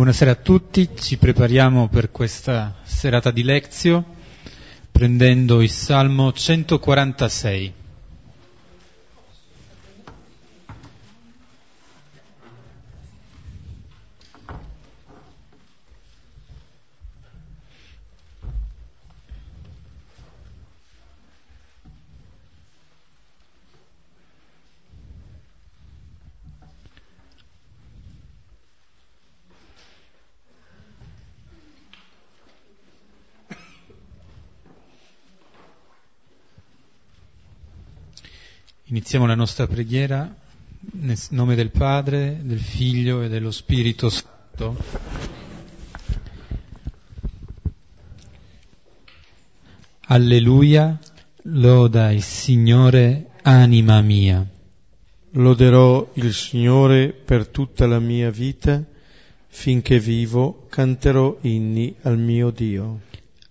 Buonasera a tutti, ci prepariamo per questa serata di lezio prendendo il Salmo 146. Iniziamo la nostra preghiera nel nome del Padre, del Figlio e dello Spirito Santo. Alleluia, loda il Signore, anima mia. Loderò il Signore per tutta la mia vita, finché vivo canterò inni al mio Dio.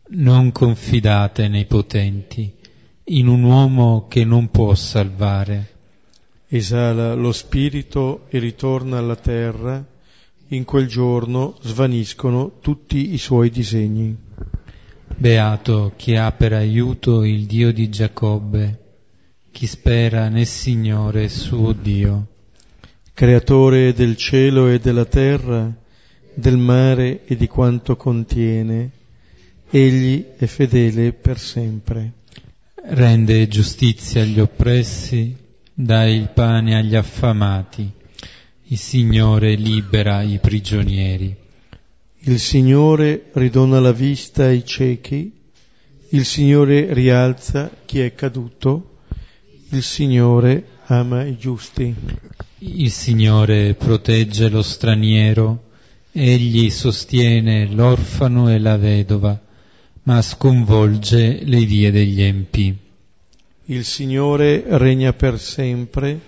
Non confidate nei potenti in un uomo che non può salvare. Esala lo spirito e ritorna alla terra, in quel giorno svaniscono tutti i suoi disegni. Beato chi ha per aiuto il Dio di Giacobbe, chi spera nel Signore suo Dio. Creatore del cielo e della terra, del mare e di quanto contiene, egli è fedele per sempre rende giustizia agli oppressi, dà il pane agli affamati, il Signore libera i prigionieri. Il Signore ridona la vista ai ciechi, il Signore rialza chi è caduto, il Signore ama i giusti. Il Signore protegge lo straniero, egli sostiene l'orfano e la vedova ma sconvolge le vie degli empi. Il Signore regna per sempre,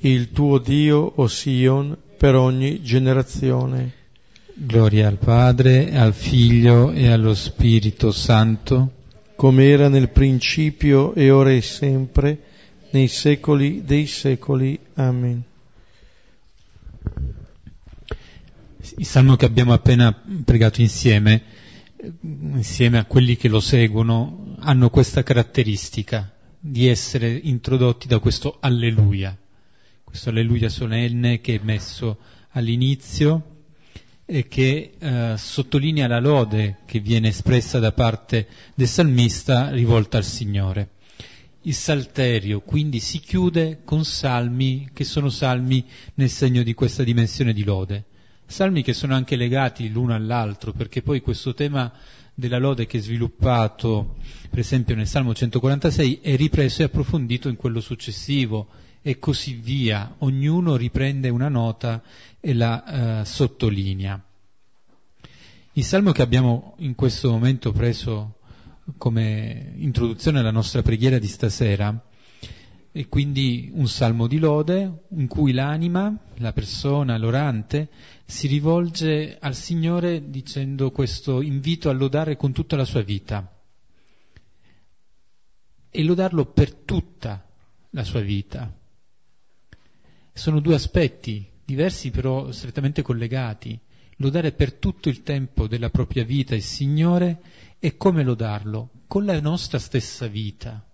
il tuo Dio, o Sion, per ogni generazione. Gloria al Padre, al Figlio e allo Spirito Santo, come era nel principio e ora e sempre, nei secoli dei secoli. Amen. Il salmo che abbiamo appena pregato insieme insieme a quelli che lo seguono, hanno questa caratteristica di essere introdotti da questo alleluia, questo alleluia solenne che è messo all'inizio e che eh, sottolinea la lode che viene espressa da parte del salmista rivolta al Signore. Il salterio quindi si chiude con salmi che sono salmi nel segno di questa dimensione di lode salmi che sono anche legati l'uno all'altro, perché poi questo tema della lode che è sviluppato, per esempio nel Salmo 146, è ripreso e approfondito in quello successivo e così via. Ognuno riprende una nota e la eh, sottolinea. Il salmo che abbiamo in questo momento preso come introduzione alla nostra preghiera di stasera è quindi un salmo di lode in cui l'anima, la persona, l'orante, si rivolge al Signore dicendo questo invito a lodare con tutta la sua vita e lodarlo per tutta la sua vita. Sono due aspetti diversi però strettamente collegati. Lodare per tutto il tempo della propria vita il Signore e come lodarlo? Con la nostra stessa vita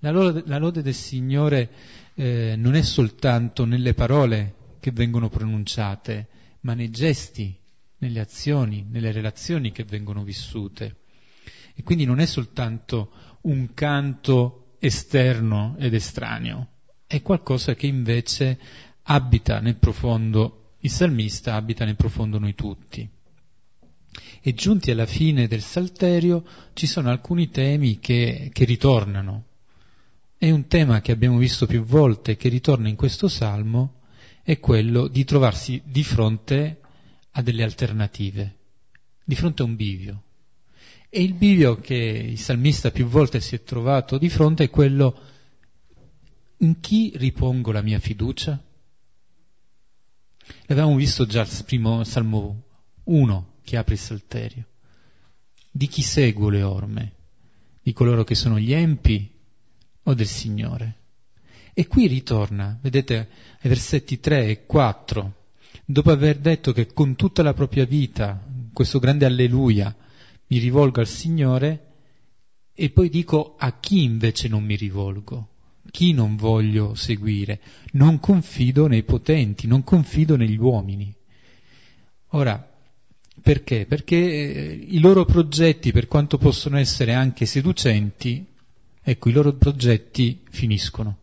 la lode, la lode del Signore eh, non è soltanto nelle parole che vengono pronunciate, ma nei gesti, nelle azioni, nelle relazioni che vengono vissute. E quindi non è soltanto un canto esterno ed estraneo, è qualcosa che invece abita nel profondo, il salmista abita nel profondo noi tutti. E giunti alla fine del salterio ci sono alcuni temi che, che ritornano, è un tema che abbiamo visto più volte, che ritorna in questo salmo, è quello di trovarsi di fronte a delle alternative, di fronte a un bivio. E il bivio che il salmista più volte si è trovato di fronte è quello in chi ripongo la mia fiducia? L'avevamo visto già al primo Salmo 1 che apre il Salterio. Di chi seguo le orme? Di coloro che sono gli empi o del Signore. E qui ritorna, vedete, ai versetti 3 e 4, dopo aver detto che con tutta la propria vita, questo grande alleluia, mi rivolgo al Signore, e poi dico a chi invece non mi rivolgo, chi non voglio seguire, non confido nei potenti, non confido negli uomini. Ora, perché? Perché eh, i loro progetti, per quanto possono essere anche seducenti, ecco, i loro progetti finiscono.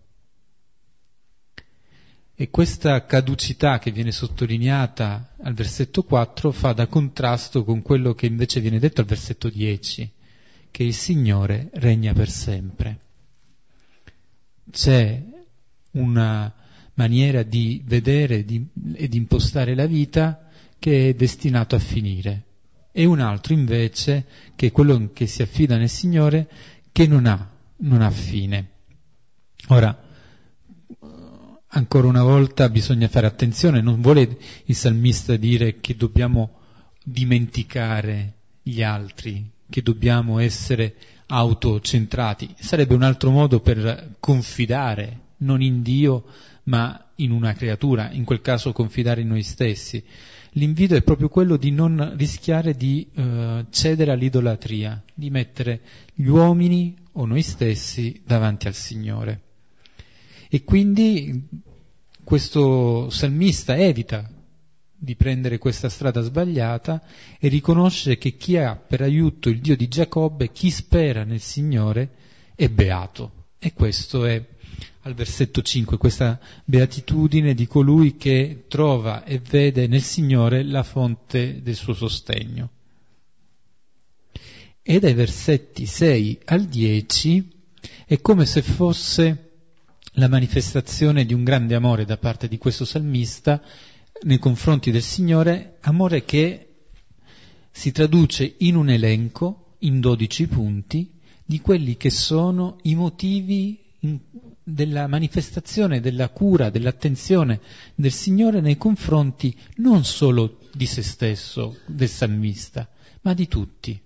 E questa caducità che viene sottolineata al versetto 4 fa da contrasto con quello che invece viene detto al versetto 10, che il Signore regna per sempre. C'è una maniera di vedere di, e di impostare la vita che è destinato a finire, e un altro invece, che è quello che si affida nel Signore, che non ha, non ha fine. Ora, ancora una volta bisogna fare attenzione, non vuole il salmista dire che dobbiamo dimenticare gli altri, che dobbiamo essere autocentrati, sarebbe un altro modo per confidare non in Dio ma in una creatura, in quel caso confidare in noi stessi. L'invito è proprio quello di non rischiare di uh, cedere all'idolatria, di mettere gli uomini o noi stessi davanti al Signore. E quindi questo salmista evita di prendere questa strada sbagliata e riconosce che chi ha per aiuto il Dio di Giacobbe, chi spera nel Signore, è beato. E questo è al versetto 5, questa beatitudine di colui che trova e vede nel Signore la fonte del suo sostegno. E dai versetti 6 al 10 è come se fosse la manifestazione di un grande amore da parte di questo salmista nei confronti del Signore, amore che si traduce in un elenco, in dodici punti, di quelli che sono i motivi della manifestazione, della cura, dell'attenzione del Signore nei confronti non solo di se stesso, del salmista, ma di tutti.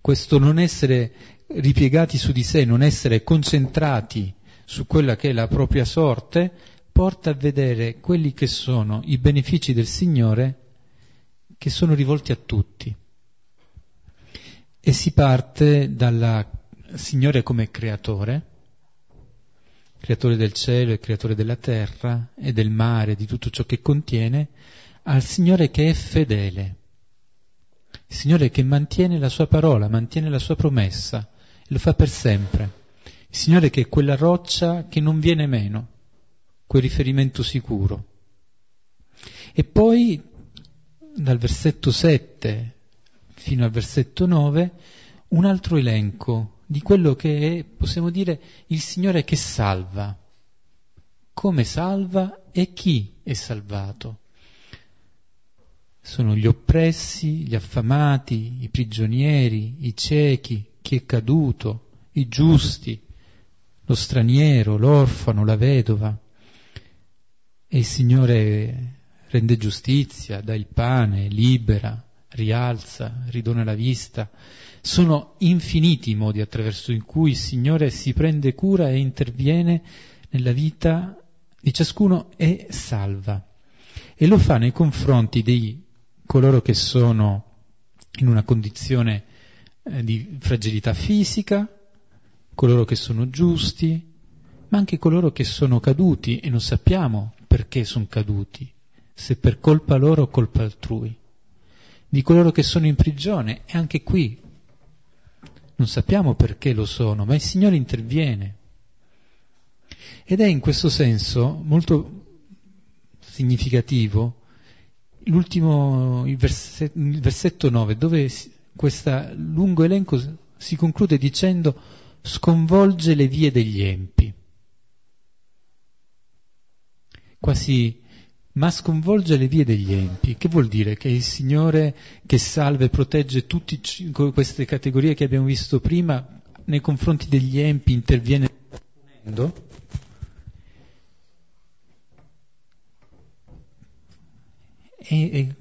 Questo non essere ripiegati su di sé, non essere concentrati su quella che è la propria sorte, porta a vedere quelli che sono i benefici del Signore che sono rivolti a tutti. E si parte dal Signore come creatore, creatore del cielo e creatore della terra e del mare, di tutto ciò che contiene, al Signore che è fedele, il Signore che mantiene la sua parola, mantiene la sua promessa e lo fa per sempre. Il Signore che è quella roccia che non viene meno, quel riferimento sicuro. E poi dal versetto 7 fino al versetto 9 un altro elenco di quello che è, possiamo dire, il Signore che salva. Come salva e chi è salvato sono gli oppressi, gli affamati, i prigionieri, i ciechi, chi è caduto, i giusti, lo straniero, l'orfano, la vedova. E il Signore rende giustizia, dà il pane, libera, rialza, ridona la vista. Sono infiniti i modi attraverso cui il Signore si prende cura e interviene nella vita di ciascuno e salva. E lo fa nei confronti dei coloro che sono in una condizione eh, di fragilità fisica, coloro che sono giusti, ma anche coloro che sono caduti e non sappiamo perché sono caduti, se per colpa loro o colpa altrui, di coloro che sono in prigione e anche qui non sappiamo perché lo sono, ma il Signore interviene. Ed è in questo senso molto significativo l'ultimo, il versetto, il versetto 9, dove questo lungo elenco si conclude dicendo sconvolge le vie degli empi. Quasi, ma sconvolge le vie degli empi. Che vuol dire? Che il Signore che salva e protegge tutte queste categorie che abbiamo visto prima nei confronti degli empi interviene punendo? E, e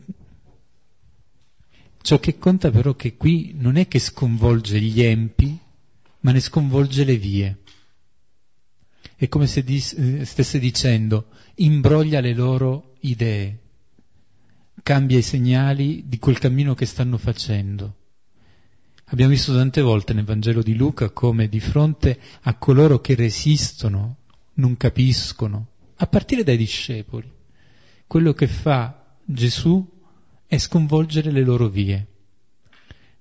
ciò che conta però è che qui non è che sconvolge gli empi, ma ne sconvolge le vie. È come se dis- stesse dicendo imbroglia le loro idee, cambia i segnali di quel cammino che stanno facendo. Abbiamo visto tante volte nel Vangelo di Luca come di fronte a coloro che resistono, non capiscono, a partire dai discepoli, quello che fa Gesù è sconvolgere le loro vie,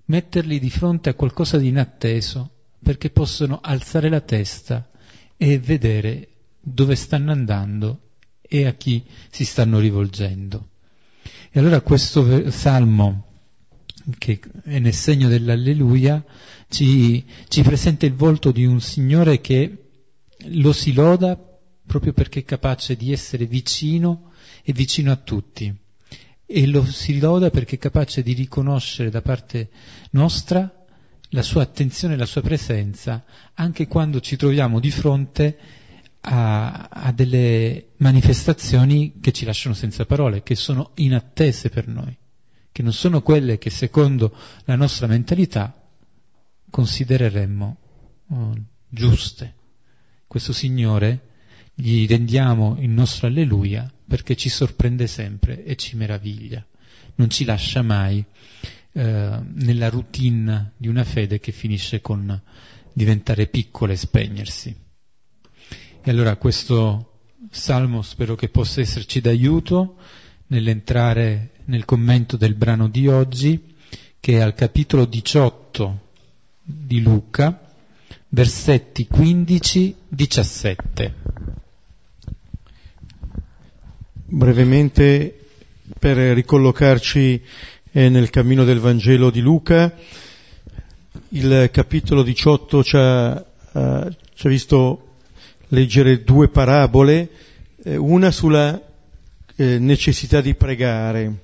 metterli di fronte a qualcosa di inatteso perché possono alzare la testa e vedere dove stanno andando e a chi si stanno rivolgendo. E allora questo salmo, che è nel segno dell'alleluia, ci, ci presenta il volto di un Signore che lo si loda proprio perché è capace di essere vicino e vicino a tutti. E lo si loda perché è capace di riconoscere da parte nostra la sua attenzione e la sua presenza anche quando ci troviamo di fronte a, a, delle manifestazioni che ci lasciano senza parole, che sono inattese per noi, che non sono quelle che secondo la nostra mentalità considereremmo oh, giuste. Questo Signore gli rendiamo il nostro alleluia perché ci sorprende sempre e ci meraviglia, non ci lascia mai eh, nella routine di una fede che finisce con diventare piccola e spegnersi. E allora questo salmo spero che possa esserci d'aiuto nell'entrare nel commento del brano di oggi, che è al capitolo 18 di Luca, versetti 15-17. Brevemente, per ricollocarci eh, nel cammino del Vangelo di Luca, il capitolo 18 ci ha, uh, ci ha visto leggere due parabole, eh, una sulla eh, necessità di pregare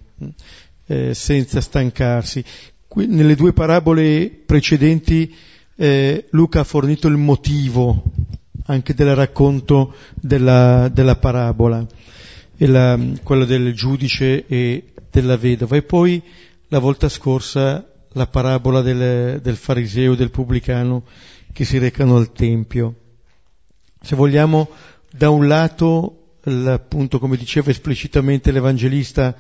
eh, senza stancarsi. Qui, nelle due parabole precedenti eh, Luca ha fornito il motivo anche del racconto della, della parabola, la, quella del giudice e della vedova. E poi la volta scorsa la parabola del, del fariseo e del pubblicano che si recano al Tempio. Se vogliamo, da un lato, appunto, come diceva esplicitamente l'Evangelista,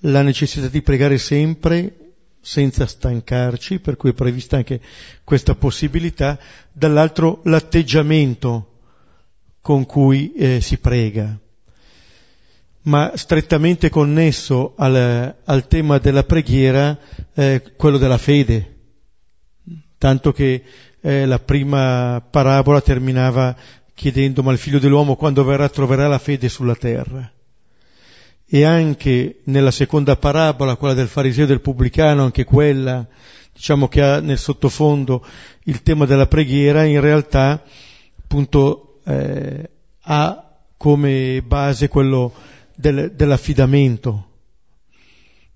la necessità di pregare sempre senza stancarci, per cui è prevista anche questa possibilità, dall'altro l'atteggiamento con cui eh, si prega, ma strettamente connesso al, al tema della preghiera eh, quello della fede, tanto che eh, la prima parabola terminava chiedendo ma il figlio dell'uomo quando verrà troverà la fede sulla terra. E anche nella seconda parabola, quella del fariseo e del pubblicano, anche quella, diciamo che ha nel sottofondo il tema della preghiera, in realtà appunto eh, ha come base quello del, dell'affidamento.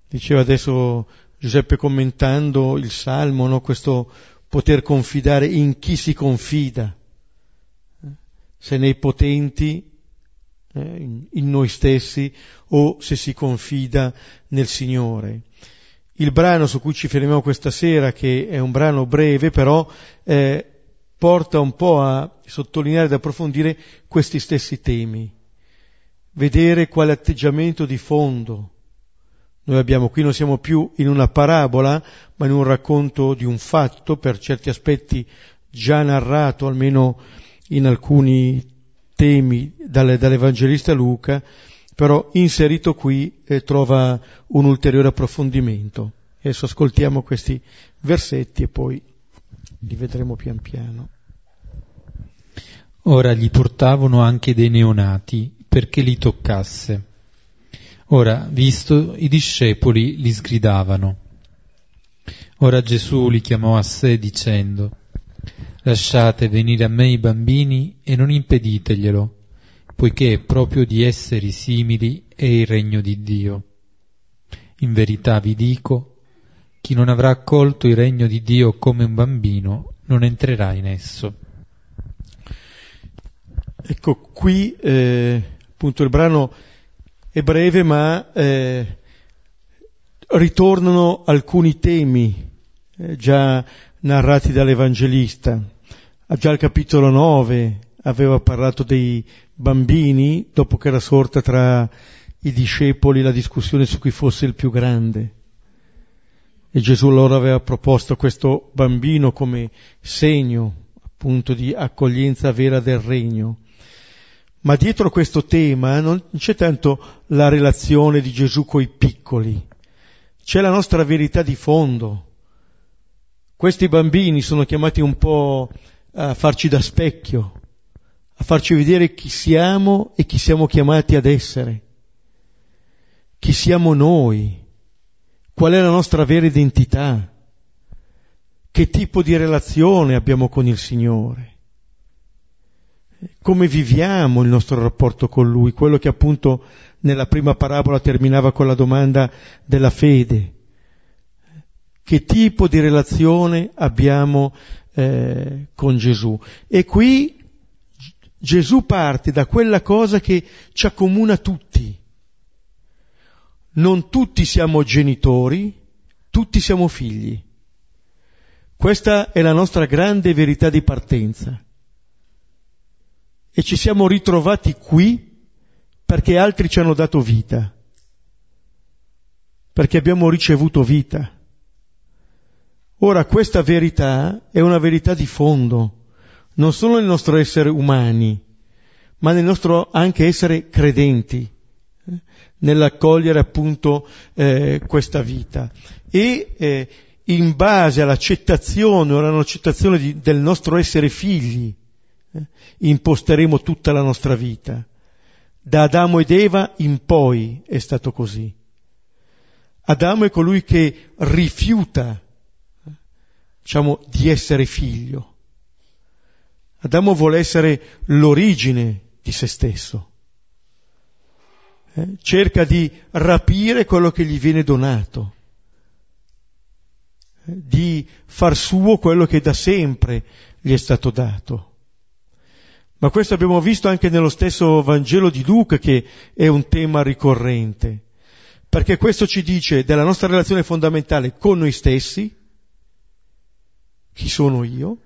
Diceva adesso Giuseppe commentando il Salmo, no? questo poter confidare in chi si confida se nei potenti, eh, in noi stessi, o se si confida nel Signore. Il brano su cui ci fermiamo questa sera, che è un brano breve, però eh, porta un po' a sottolineare ed approfondire questi stessi temi. Vedere quale atteggiamento di fondo noi abbiamo. Qui non siamo più in una parabola, ma in un racconto di un fatto, per certi aspetti già narrato, almeno in alcuni temi dal, dall'Evangelista Luca, però inserito qui eh, trova un ulteriore approfondimento. Adesso ascoltiamo questi versetti e poi li vedremo pian piano. Ora gli portavano anche dei neonati perché li toccasse. Ora, visto, i discepoli li sgridavano. Ora Gesù li chiamò a sé dicendo, Lasciate venire a me i bambini e non impediteglielo, poiché proprio di esseri simili è il regno di Dio. In verità vi dico, chi non avrà accolto il regno di Dio come un bambino non entrerà in esso. Ecco, qui eh, appunto il brano è breve ma eh, ritornano alcuni temi eh, già narrati dall'Evangelista. Già al capitolo 9 aveva parlato dei bambini dopo che era sorta tra i discepoli la discussione su chi fosse il più grande. E Gesù loro aveva proposto questo bambino come segno appunto di accoglienza vera del regno. Ma dietro questo tema non c'è tanto la relazione di Gesù coi piccoli, c'è la nostra verità di fondo. Questi bambini sono chiamati un po' a farci da specchio, a farci vedere chi siamo e chi siamo chiamati ad essere, chi siamo noi, qual è la nostra vera identità, che tipo di relazione abbiamo con il Signore, come viviamo il nostro rapporto con Lui, quello che appunto nella prima parabola terminava con la domanda della fede. Che tipo di relazione abbiamo eh, con Gesù? E qui Gesù parte da quella cosa che ci accomuna tutti. Non tutti siamo genitori, tutti siamo figli. Questa è la nostra grande verità di partenza. E ci siamo ritrovati qui perché altri ci hanno dato vita, perché abbiamo ricevuto vita. Ora questa verità è una verità di fondo non solo nel nostro essere umani, ma nel nostro anche essere credenti, eh, nell'accogliere appunto eh, questa vita. E eh, in base all'accettazione o all'accettazione di, del nostro essere figli, imposteremo tutta la nostra vita. Da Adamo ed Eva in poi è stato così. Adamo è colui che rifiuta, eh, diciamo, di essere figlio Adamo vuole essere l'origine di se stesso. Eh? Cerca di rapire quello che gli viene donato, eh? di far suo quello che da sempre gli è stato dato. Ma questo abbiamo visto anche nello stesso Vangelo di Luca che è un tema ricorrente, perché questo ci dice della nostra relazione fondamentale con noi stessi, chi sono io,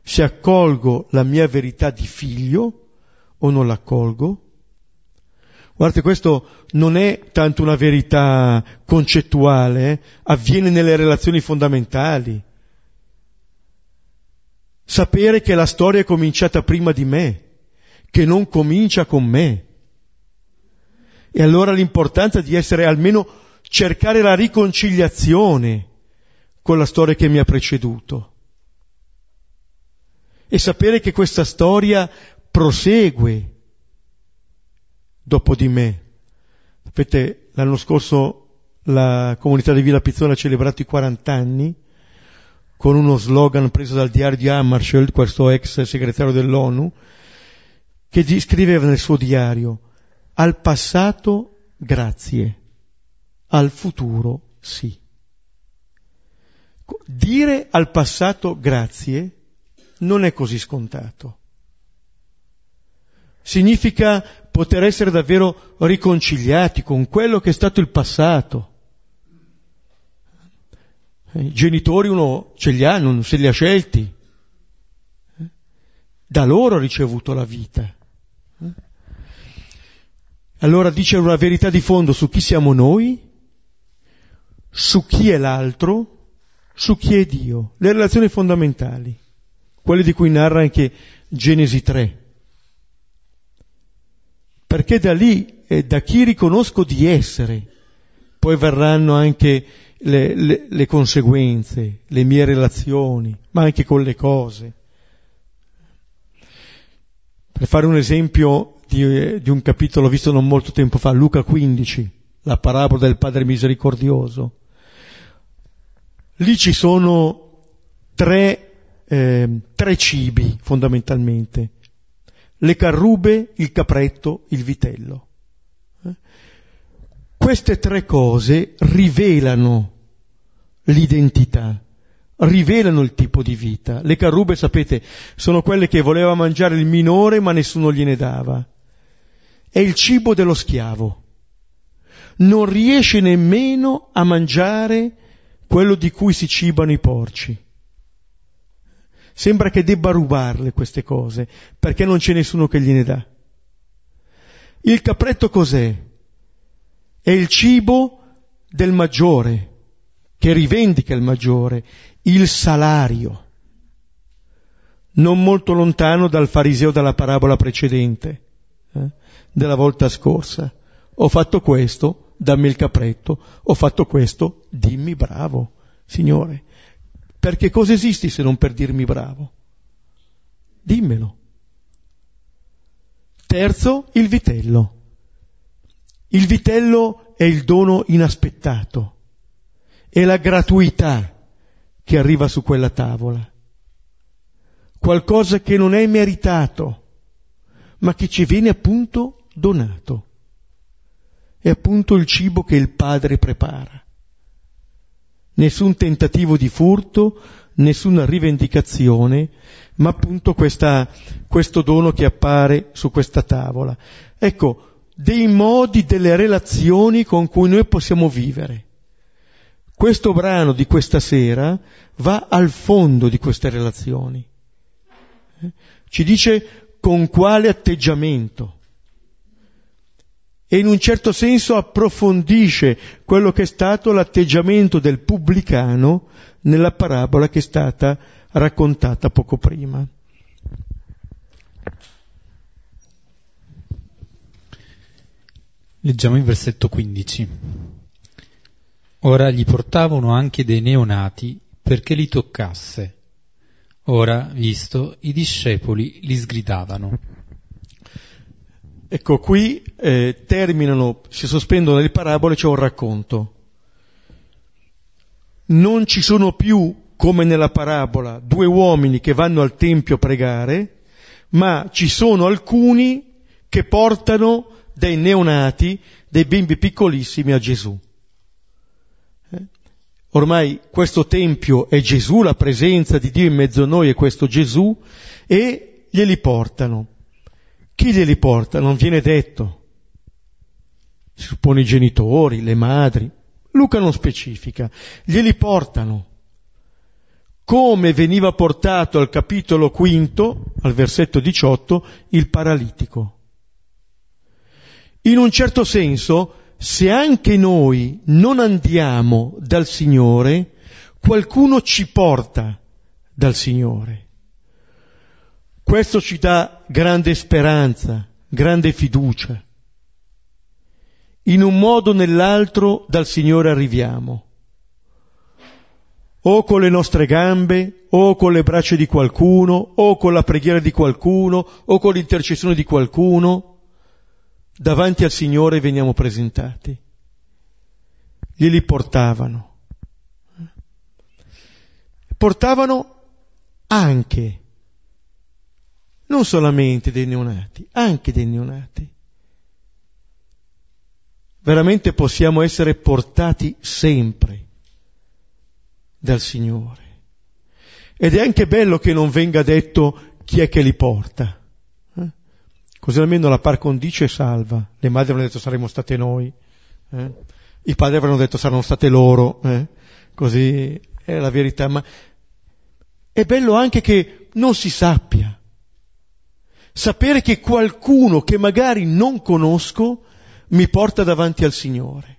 se accolgo la mia verità di figlio o non l'accolgo. Guardate, questo non è tanto una verità concettuale, eh? avviene nelle relazioni fondamentali. Sapere che la storia è cominciata prima di me, che non comincia con me. E allora l'importanza di essere almeno cercare la riconciliazione con la storia che mi ha preceduto e sapere che questa storia prosegue dopo di me. Sapete, l'anno scorso la comunità di Villa Pizzone ha celebrato i 40 anni con uno slogan preso dal diario di Hammarskjöld, questo ex segretario dell'ONU, che scriveva nel suo diario al passato grazie, al futuro sì. Dire al passato grazie non è così scontato. Significa poter essere davvero riconciliati con quello che è stato il passato. I genitori uno ce li ha, non se li ha scelti. Da loro ha ricevuto la vita. Allora dice una verità di fondo su chi siamo noi, su chi è l'altro, su chi è Dio, le relazioni fondamentali quelle di cui narra anche Genesi 3. Perché da lì, eh, da chi riconosco di essere, poi verranno anche le, le, le conseguenze, le mie relazioni, ma anche con le cose. Per fare un esempio di, di, un capitolo visto non molto tempo fa, Luca 15, la parabola del Padre misericordioso. Lì ci sono tre eh, tre cibi fondamentalmente, le carrube, il capretto, il vitello. Eh? Queste tre cose rivelano l'identità, rivelano il tipo di vita. Le carrube, sapete, sono quelle che voleva mangiare il minore ma nessuno gliene dava. È il cibo dello schiavo. Non riesce nemmeno a mangiare quello di cui si cibano i porci. Sembra che debba rubarle queste cose, perché non c'è nessuno che gliene dà. Il capretto cos'è? È il cibo del maggiore, che rivendica il maggiore, il salario, non molto lontano dal fariseo della parabola precedente, eh, della volta scorsa. Ho fatto questo, dammi il capretto, ho fatto questo, dimmi bravo, Signore. Perché cosa esisti se non per dirmi bravo? Dimmelo. Terzo, il vitello. Il vitello è il dono inaspettato, è la gratuità che arriva su quella tavola. Qualcosa che non è meritato, ma che ci viene appunto donato. È appunto il cibo che il Padre prepara. Nessun tentativo di furto, nessuna rivendicazione, ma appunto questa, questo dono che appare su questa tavola. Ecco, dei modi, delle relazioni con cui noi possiamo vivere. Questo brano di questa sera va al fondo di queste relazioni. Eh? Ci dice con quale atteggiamento e in un certo senso approfondisce quello che è stato l'atteggiamento del pubblicano nella parabola che è stata raccontata poco prima. Leggiamo il versetto 15. Ora gli portavano anche dei neonati perché li toccasse. Ora, visto, i discepoli li sgridavano. Ecco, qui eh, terminano, si sospendono le parabole, c'è un racconto. Non ci sono più, come nella parabola, due uomini che vanno al Tempio a pregare, ma ci sono alcuni che portano dei neonati, dei bimbi piccolissimi a Gesù. Eh? Ormai questo Tempio è Gesù, la presenza di Dio in mezzo a noi è questo Gesù, e glieli portano. Chi glieli porta? Non viene detto. Si suppone i genitori, le madri. Luca non specifica. Glieli portano. Come veniva portato al capitolo quinto, al versetto 18, il paralitico. In un certo senso, se anche noi non andiamo dal Signore, qualcuno ci porta dal Signore. Questo ci dà grande speranza, grande fiducia. In un modo o nell'altro dal Signore arriviamo. O con le nostre gambe, o con le braccia di qualcuno, o con la preghiera di qualcuno, o con l'intercessione di qualcuno, davanti al Signore veniamo presentati. Glieli portavano. Portavano anche non solamente dei neonati, anche dei neonati. Veramente possiamo essere portati sempre dal Signore. Ed è anche bello che non venga detto chi è che li porta. Così almeno la par condicio e salva. Le madri avranno detto saremmo state noi. Eh? I padri avranno detto saranno state loro. Eh? Così è la verità. Ma è bello anche che non si sappia sapere che qualcuno che magari non conosco mi porta davanti al Signore.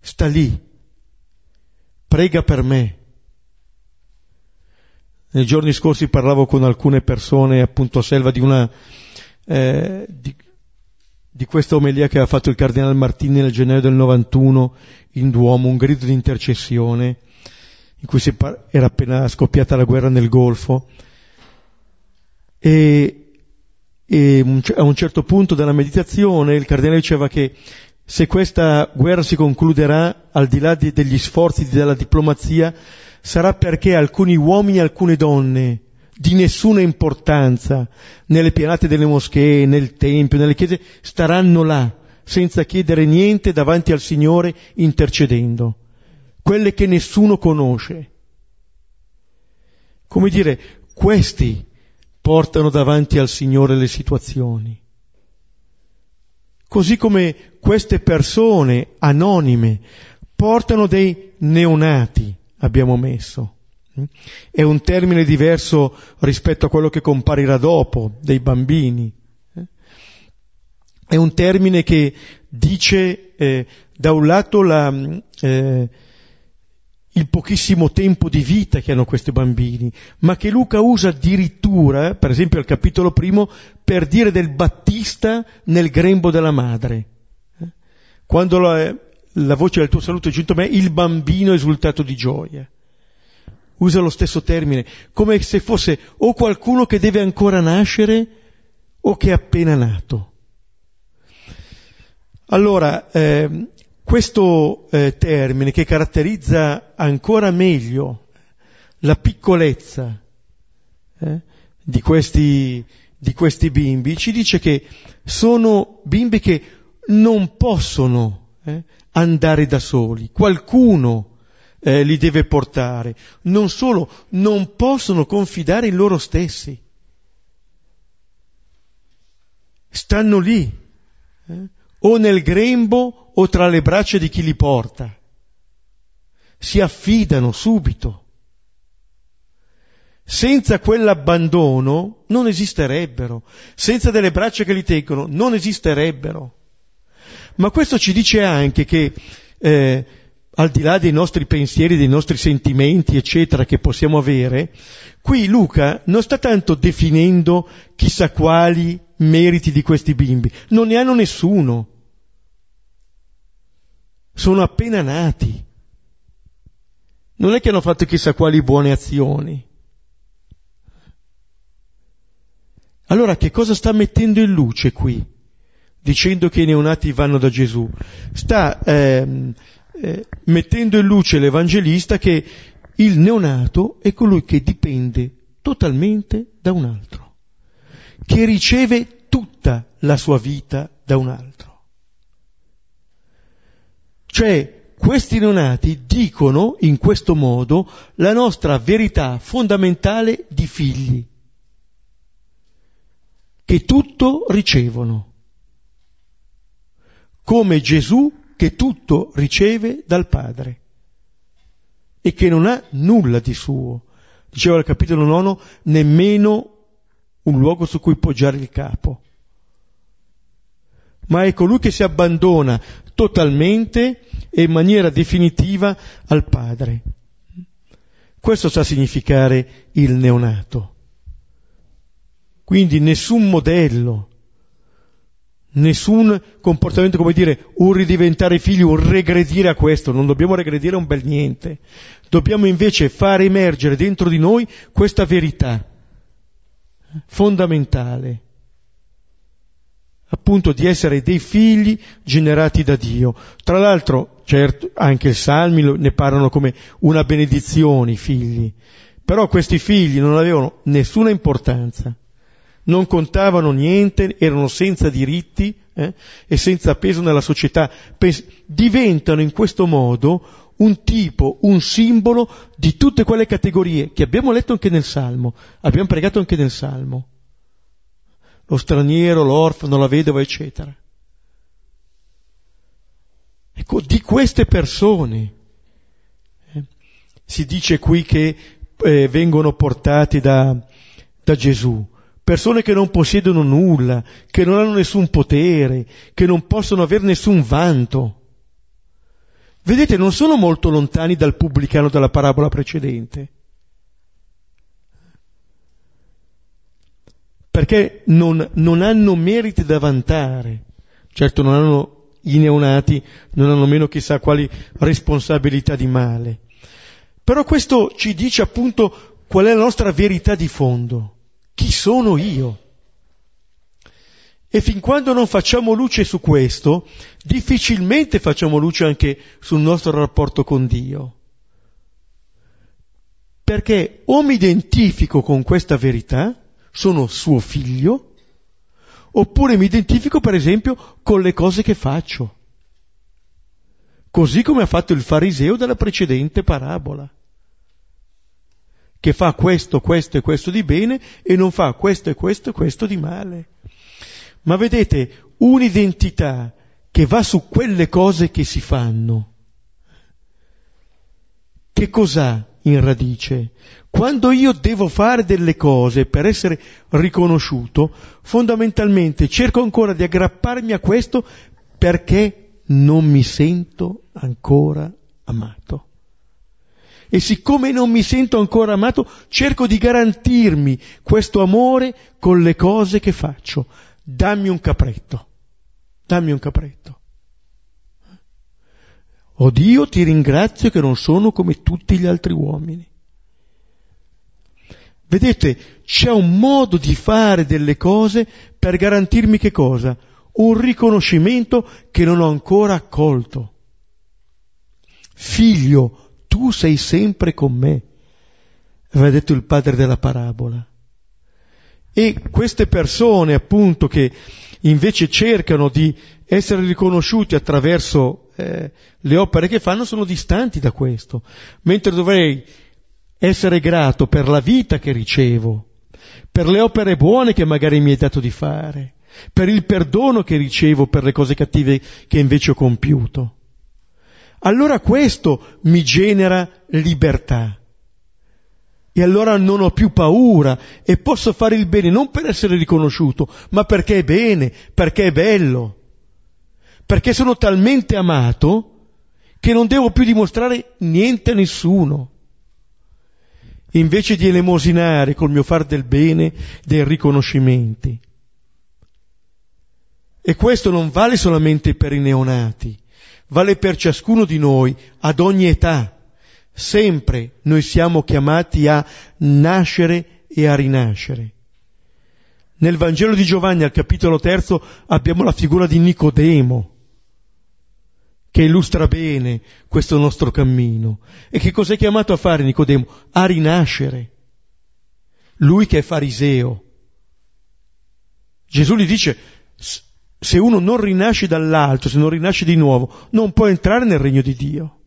Sta lì, prega per me. Nei giorni scorsi parlavo con alcune persone appunto a Selva di una eh, di, di, questa omelia che ha fatto il cardinale Martini nel gennaio del 91 in Duomo, un grido di intercessione in cui par- era appena scoppiata la guerra nel Golfo. E, e a un certo punto della meditazione il cardinale diceva che se questa guerra si concluderà al di là di, degli sforzi della diplomazia sarà perché alcuni uomini e alcune donne di nessuna importanza nelle pianate delle moschee, nel tempio, nelle chiese, staranno là senza chiedere niente davanti al Signore intercedendo. Quelle che nessuno conosce. Come dire, questi portano davanti al Signore le situazioni. Così come queste persone anonime portano dei neonati, abbiamo messo. È un termine diverso rispetto a quello che comparirà dopo, dei bambini. È un termine che dice eh, da un lato la, eh, il pochissimo tempo di vita che hanno questi bambini, ma che Luca usa addirittura, per esempio al capitolo primo, per dire del Battista nel grembo della madre. Eh? Quando la, voce del tuo saluto è giunta a me, il bambino esultato di gioia. Usa lo stesso termine, come se fosse o qualcuno che deve ancora nascere o che è appena nato. Allora, eh, questo eh, termine che caratterizza ancora meglio la piccolezza eh, di, questi, di questi bimbi ci dice che sono bimbi che non possono eh, andare da soli, qualcuno eh, li deve portare, non solo, non possono confidare in loro stessi, stanno lì, eh, o nel grembo o tra le braccia di chi li porta. Si affidano subito. Senza quell'abbandono non esisterebbero, senza delle braccia che li tengono non esisterebbero. Ma questo ci dice anche che eh, al di là dei nostri pensieri, dei nostri sentimenti, eccetera, che possiamo avere, qui Luca non sta tanto definendo chissà quali meriti di questi bimbi, non ne hanno nessuno sono appena nati. Non è che hanno fatto chissà quali buone azioni. Allora che cosa sta mettendo in luce qui? Dicendo che i neonati vanno da Gesù. Sta ehm, eh, mettendo in luce l'Evangelista che il neonato è colui che dipende totalmente da un altro, che riceve tutta la sua vita da un altro. Cioè, questi neonati dicono in questo modo la nostra verità fondamentale di figli, che tutto ricevono, come Gesù che tutto riceve dal Padre e che non ha nulla di suo. Diceva al capitolo 9, nemmeno un luogo su cui poggiare il capo. Ma è colui che si abbandona totalmente e in maniera definitiva al Padre. Questo sa significare il neonato. Quindi nessun modello, nessun comportamento, come dire, un ridiventare figli, un regredire a questo, non dobbiamo regredire un bel niente. Dobbiamo invece far emergere dentro di noi questa verità fondamentale appunto di essere dei figli generati da Dio. Tra l'altro, certo, anche i salmi ne parlano come una benedizione, i figli. Però questi figli non avevano nessuna importanza, non contavano niente, erano senza diritti eh, e senza peso nella società. Pens- diventano in questo modo un tipo, un simbolo di tutte quelle categorie che abbiamo letto anche nel Salmo, abbiamo pregato anche nel Salmo lo straniero, l'orfano, la vedova, eccetera. Ecco, di queste persone eh, si dice qui che eh, vengono portati da, da Gesù, persone che non possiedono nulla, che non hanno nessun potere, che non possono avere nessun vanto. Vedete, non sono molto lontani dal pubblicano della parabola precedente. perché non, non hanno meriti da vantare. Certo non hanno i neonati, non hanno meno chissà quali responsabilità di male. Però questo ci dice appunto qual è la nostra verità di fondo. Chi sono io? E fin quando non facciamo luce su questo, difficilmente facciamo luce anche sul nostro rapporto con Dio. Perché o mi identifico con questa verità, sono suo figlio, oppure mi identifico per esempio con le cose che faccio, così come ha fatto il fariseo della precedente parabola, che fa questo, questo e questo di bene e non fa questo e questo e questo di male. Ma vedete, un'identità che va su quelle cose che si fanno, che cos'ha in radice? Quando io devo fare delle cose per essere riconosciuto, fondamentalmente cerco ancora di aggrapparmi a questo perché non mi sento ancora amato. E siccome non mi sento ancora amato, cerco di garantirmi questo amore con le cose che faccio. Dammi un capretto, dammi un capretto. O Dio ti ringrazio che non sono come tutti gli altri uomini. Vedete, c'è un modo di fare delle cose per garantirmi che cosa? Un riconoscimento che non ho ancora accolto. Figlio, tu sei sempre con me, aveva detto il padre della parabola. E queste persone, appunto, che invece cercano di essere riconosciuti attraverso eh, le opere che fanno, sono distanti da questo, mentre dovrei essere grato per la vita che ricevo, per le opere buone che magari mi è dato di fare, per il perdono che ricevo per le cose cattive che invece ho compiuto. Allora questo mi genera libertà. E allora non ho più paura e posso fare il bene non per essere riconosciuto, ma perché è bene, perché è bello, perché sono talmente amato che non devo più dimostrare niente a nessuno invece di elemosinare col mio far del bene dei riconoscimenti. E questo non vale solamente per i neonati, vale per ciascuno di noi, ad ogni età. Sempre noi siamo chiamati a nascere e a rinascere. Nel Vangelo di Giovanni al capitolo terzo abbiamo la figura di Nicodemo, che illustra bene questo nostro cammino. E che cos'è chiamato a fare Nicodemo? A rinascere. Lui che è fariseo. Gesù gli dice, se uno non rinasce dall'alto, se non rinasce di nuovo, non può entrare nel regno di Dio.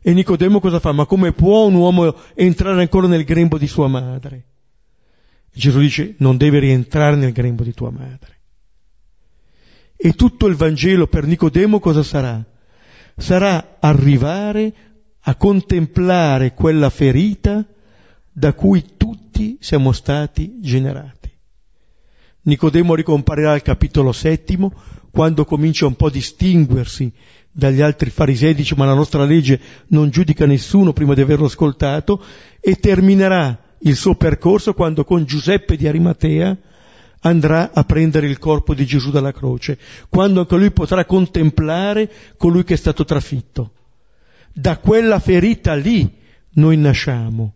E Nicodemo cosa fa? Ma come può un uomo entrare ancora nel grembo di sua madre? Gesù dice, non deve rientrare nel grembo di tua madre. E tutto il Vangelo per Nicodemo cosa sarà? Sarà arrivare a contemplare quella ferita da cui tutti siamo stati generati. Nicodemo ricomparirà al capitolo settimo, quando comincia un po' a distinguersi dagli altri farisei, dice ma la nostra legge non giudica nessuno prima di averlo ascoltato, e terminerà il suo percorso quando con Giuseppe di Arimatea andrà a prendere il corpo di Gesù dalla croce, quando anche lui potrà contemplare colui che è stato trafitto. Da quella ferita lì noi nasciamo,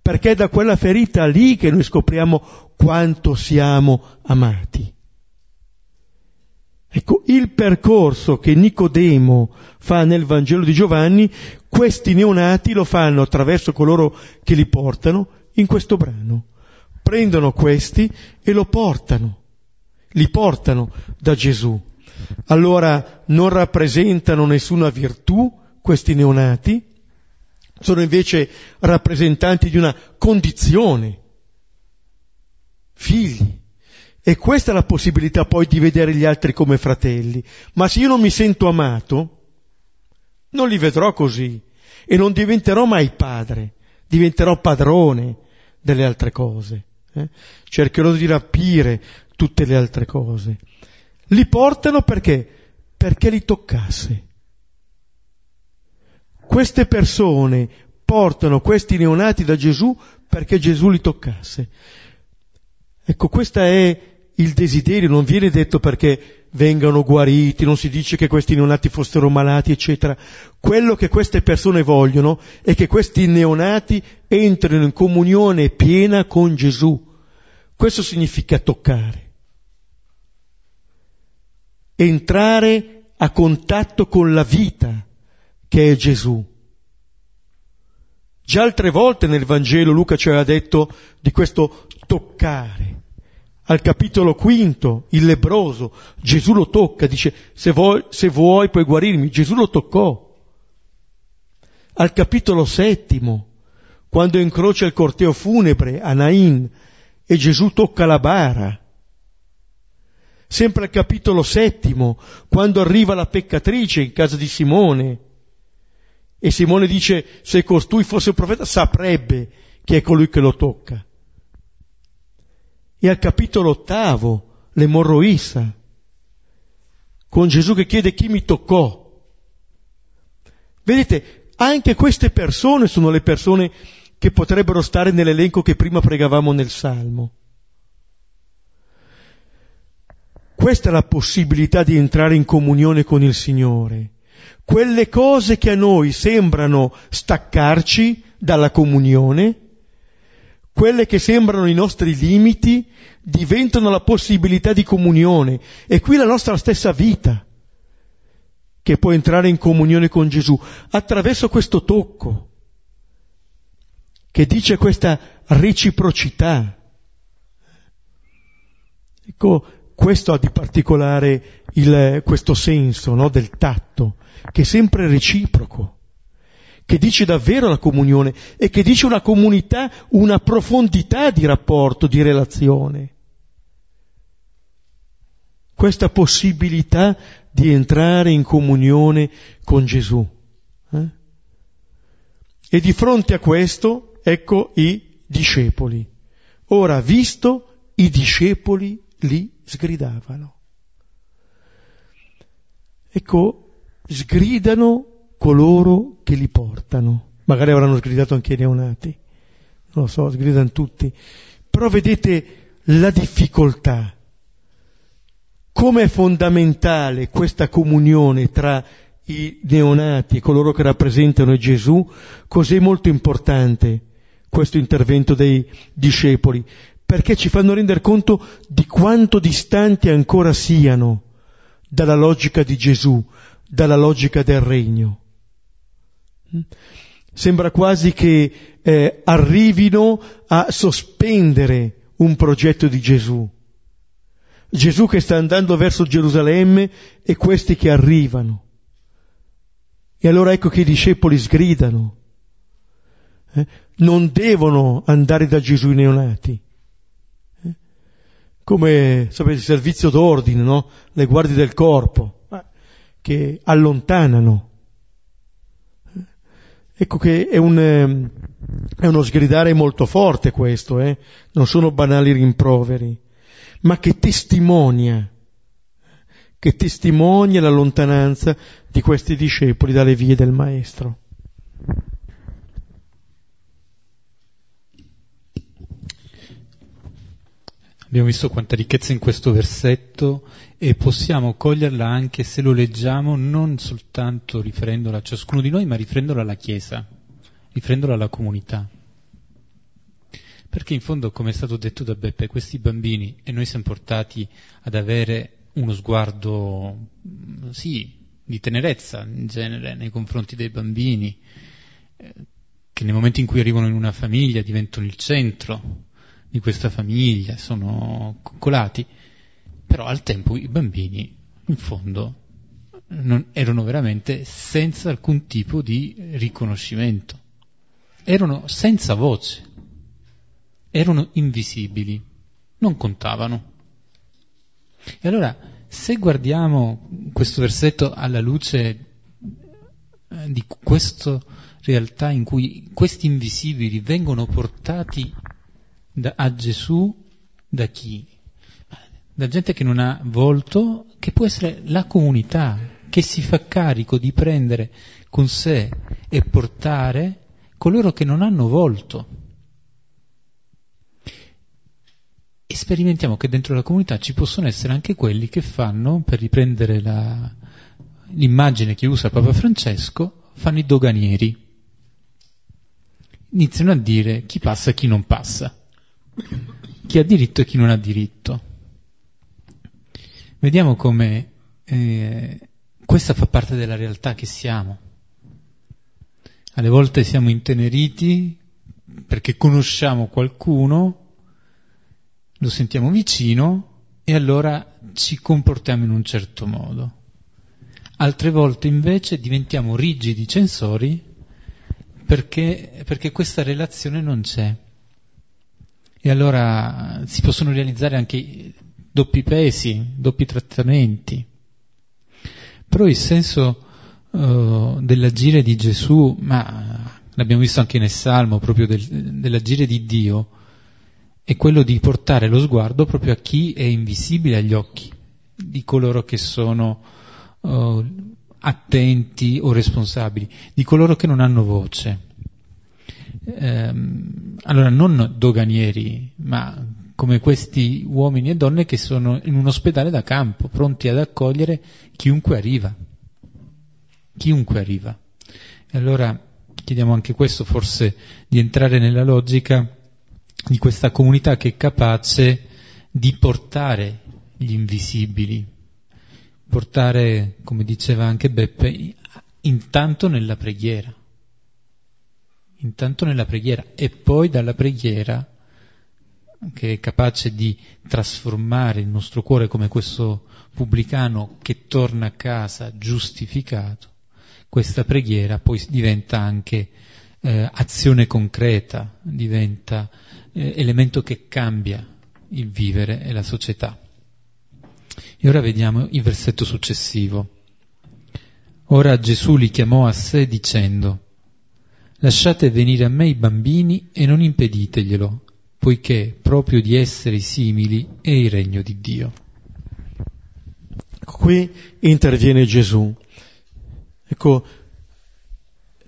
perché è da quella ferita lì che noi scopriamo quanto siamo amati. Ecco, il percorso che Nicodemo fa nel Vangelo di Giovanni, questi neonati lo fanno attraverso coloro che li portano in questo brano prendono questi e lo portano, li portano da Gesù. Allora non rappresentano nessuna virtù questi neonati, sono invece rappresentanti di una condizione, figli. E questa è la possibilità poi di vedere gli altri come fratelli. Ma se io non mi sento amato, non li vedrò così e non diventerò mai padre, diventerò padrone delle altre cose eh? cercherò di rapire tutte le altre cose. Li portano perché? Perché li toccasse. Queste persone portano questi neonati da Gesù perché Gesù li toccasse. Ecco, questo è il desiderio, non viene detto perché vengano guariti, non si dice che questi neonati fossero malati, eccetera. Quello che queste persone vogliono è che questi neonati entrino in comunione piena con Gesù. Questo significa toccare. Entrare a contatto con la vita che è Gesù. Già altre volte nel Vangelo Luca ci aveva detto di questo toccare al capitolo quinto, il lebroso, Gesù lo tocca, dice se vuoi, se vuoi puoi guarirmi, Gesù lo toccò. Al capitolo settimo, quando incrocia il corteo funebre a Nain e Gesù tocca la bara. Sempre al capitolo settimo, quando arriva la peccatrice in casa di Simone, e Simone dice se costui fosse un profeta saprebbe chi è colui che lo tocca e al capitolo ottavo l'emorroissa. con Gesù che chiede chi mi toccò. Vedete, anche queste persone sono le persone che potrebbero stare nell'elenco che prima pregavamo nel Salmo. Questa è la possibilità di entrare in comunione con il Signore. Quelle cose che a noi sembrano staccarci dalla comunione, quelle che sembrano i nostri limiti, diventano la possibilità di comunione. E qui la nostra stessa vita, che può entrare in comunione con Gesù, attraverso questo tocco, che dice questa reciprocità. Ecco, questo ha di particolare il, questo senso no, del tatto, che è sempre reciproco, che dice davvero la comunione e che dice una comunità, una profondità di rapporto, di relazione. Questa possibilità di entrare in comunione con Gesù. Eh? E di fronte a questo, ecco i discepoli. Ora, visto, i discepoli li sgridavano. Ecco, sgridano coloro che li portano. Magari avranno sgridato anche i neonati, non lo so, sgridano tutti. Però vedete la difficoltà, come è fondamentale questa comunione tra i neonati e coloro che rappresentano Gesù, cos'è molto importante questo intervento dei discepoli, perché ci fanno rendere conto di quanto distanti ancora siano dalla logica di Gesù, dalla logica del regno. Sembra quasi che eh, arrivino a sospendere un progetto di Gesù. Gesù che sta andando verso Gerusalemme e questi che arrivano. E allora ecco che i discepoli sgridano. Eh? Non devono andare da Gesù i neonati come sapete, il servizio d'ordine, no? le guardie del corpo, che allontanano. Ecco che è, un, ehm, è uno sgridare molto forte questo, eh? non sono banali rimproveri, ma che testimonia, che testimonia la lontananza di questi discepoli dalle vie del Maestro. Abbiamo visto quanta ricchezza in questo versetto e possiamo coglierla anche se lo leggiamo non soltanto riferendola a ciascuno di noi, ma riferendola alla Chiesa, riferendola alla comunità. Perché in fondo, come è stato detto da Beppe, questi bambini, e noi siamo portati ad avere uno sguardo, sì, di tenerezza in genere nei confronti dei bambini, eh, che nel momento in cui arrivano in una famiglia diventano il centro, di questa famiglia, sono coccolati, però al tempo i bambini, in fondo, non, erano veramente senza alcun tipo di riconoscimento, erano senza voce, erano invisibili, non contavano. E allora, se guardiamo questo versetto alla luce eh, di questa realtà in cui questi invisibili vengono portati da, a Gesù da chi? Da gente che non ha volto, che può essere la comunità, che si fa carico di prendere con sé e portare coloro che non hanno volto. E sperimentiamo che dentro la comunità ci possono essere anche quelli che fanno, per riprendere la, l'immagine che usa Papa Francesco, fanno i doganieri. Iniziano a dire chi passa e chi non passa chi ha diritto e chi non ha diritto. Vediamo come eh, questa fa parte della realtà che siamo. Alle volte siamo inteneriti perché conosciamo qualcuno, lo sentiamo vicino e allora ci comportiamo in un certo modo. Altre volte invece diventiamo rigidi censori perché, perché questa relazione non c'è e allora si possono realizzare anche doppi pesi, doppi trattamenti. Però il senso uh, dell'agire di Gesù, ma l'abbiamo visto anche nel Salmo, proprio del, dell'agire di Dio, è quello di portare lo sguardo proprio a chi è invisibile agli occhi di coloro che sono uh, attenti o responsabili, di coloro che non hanno voce. Ehm, allora non doganieri, ma come questi uomini e donne che sono in un ospedale da campo, pronti ad accogliere chiunque arriva. Chiunque arriva. E allora chiediamo anche questo, forse di entrare nella logica di questa comunità che è capace di portare gli invisibili, portare, come diceva anche Beppe, intanto nella preghiera, intanto nella preghiera e poi dalla preghiera che è capace di trasformare il nostro cuore come questo pubblicano che torna a casa giustificato, questa preghiera poi diventa anche eh, azione concreta, diventa eh, elemento che cambia il vivere e la società. E ora vediamo il versetto successivo. Ora Gesù li chiamò a sé dicendo, Lasciate venire a me i bambini e non impediteglielo, poiché proprio di essere simili è il regno di Dio. Qui interviene Gesù. Ecco,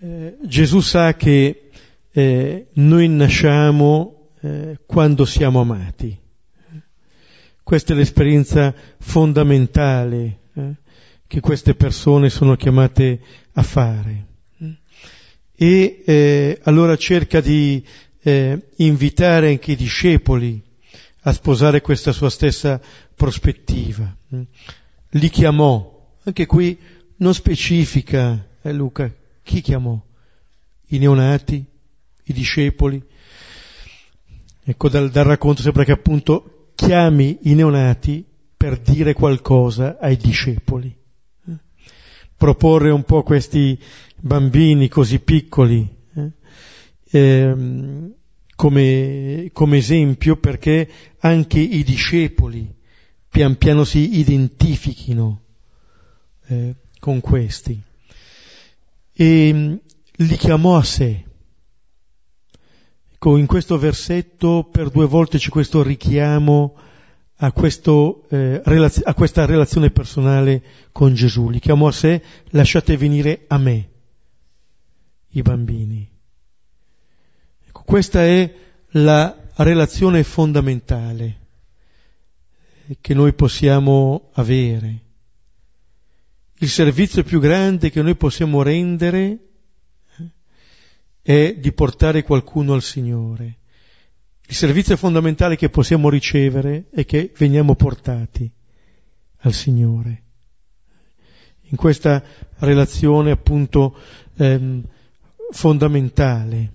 eh, Gesù sa che eh, noi nasciamo eh, quando siamo amati. Questa è l'esperienza fondamentale eh, che queste persone sono chiamate a fare. E eh, allora cerca di eh, invitare anche i discepoli a sposare questa sua stessa prospettiva. Li chiamò, anche qui non specifica eh, Luca, chi chiamò? I neonati, i discepoli. Ecco, dal, dal racconto sembra che appunto chiami i neonati per dire qualcosa ai discepoli. Proporre un po' questi bambini così piccoli eh, come, come esempio perché anche i discepoli pian piano si identifichino eh, con questi. E mm, li chiamò a sé. Ecco, in questo versetto per due volte c'è questo richiamo a, questo, eh, relaz- a questa relazione personale con Gesù. Li chiamò a sé, lasciate venire a me i bambini. Questa è la relazione fondamentale che noi possiamo avere. Il servizio più grande che noi possiamo rendere eh, è di portare qualcuno al Signore. Il servizio fondamentale che possiamo ricevere è che veniamo portati al Signore. In questa relazione appunto ehm, fondamentale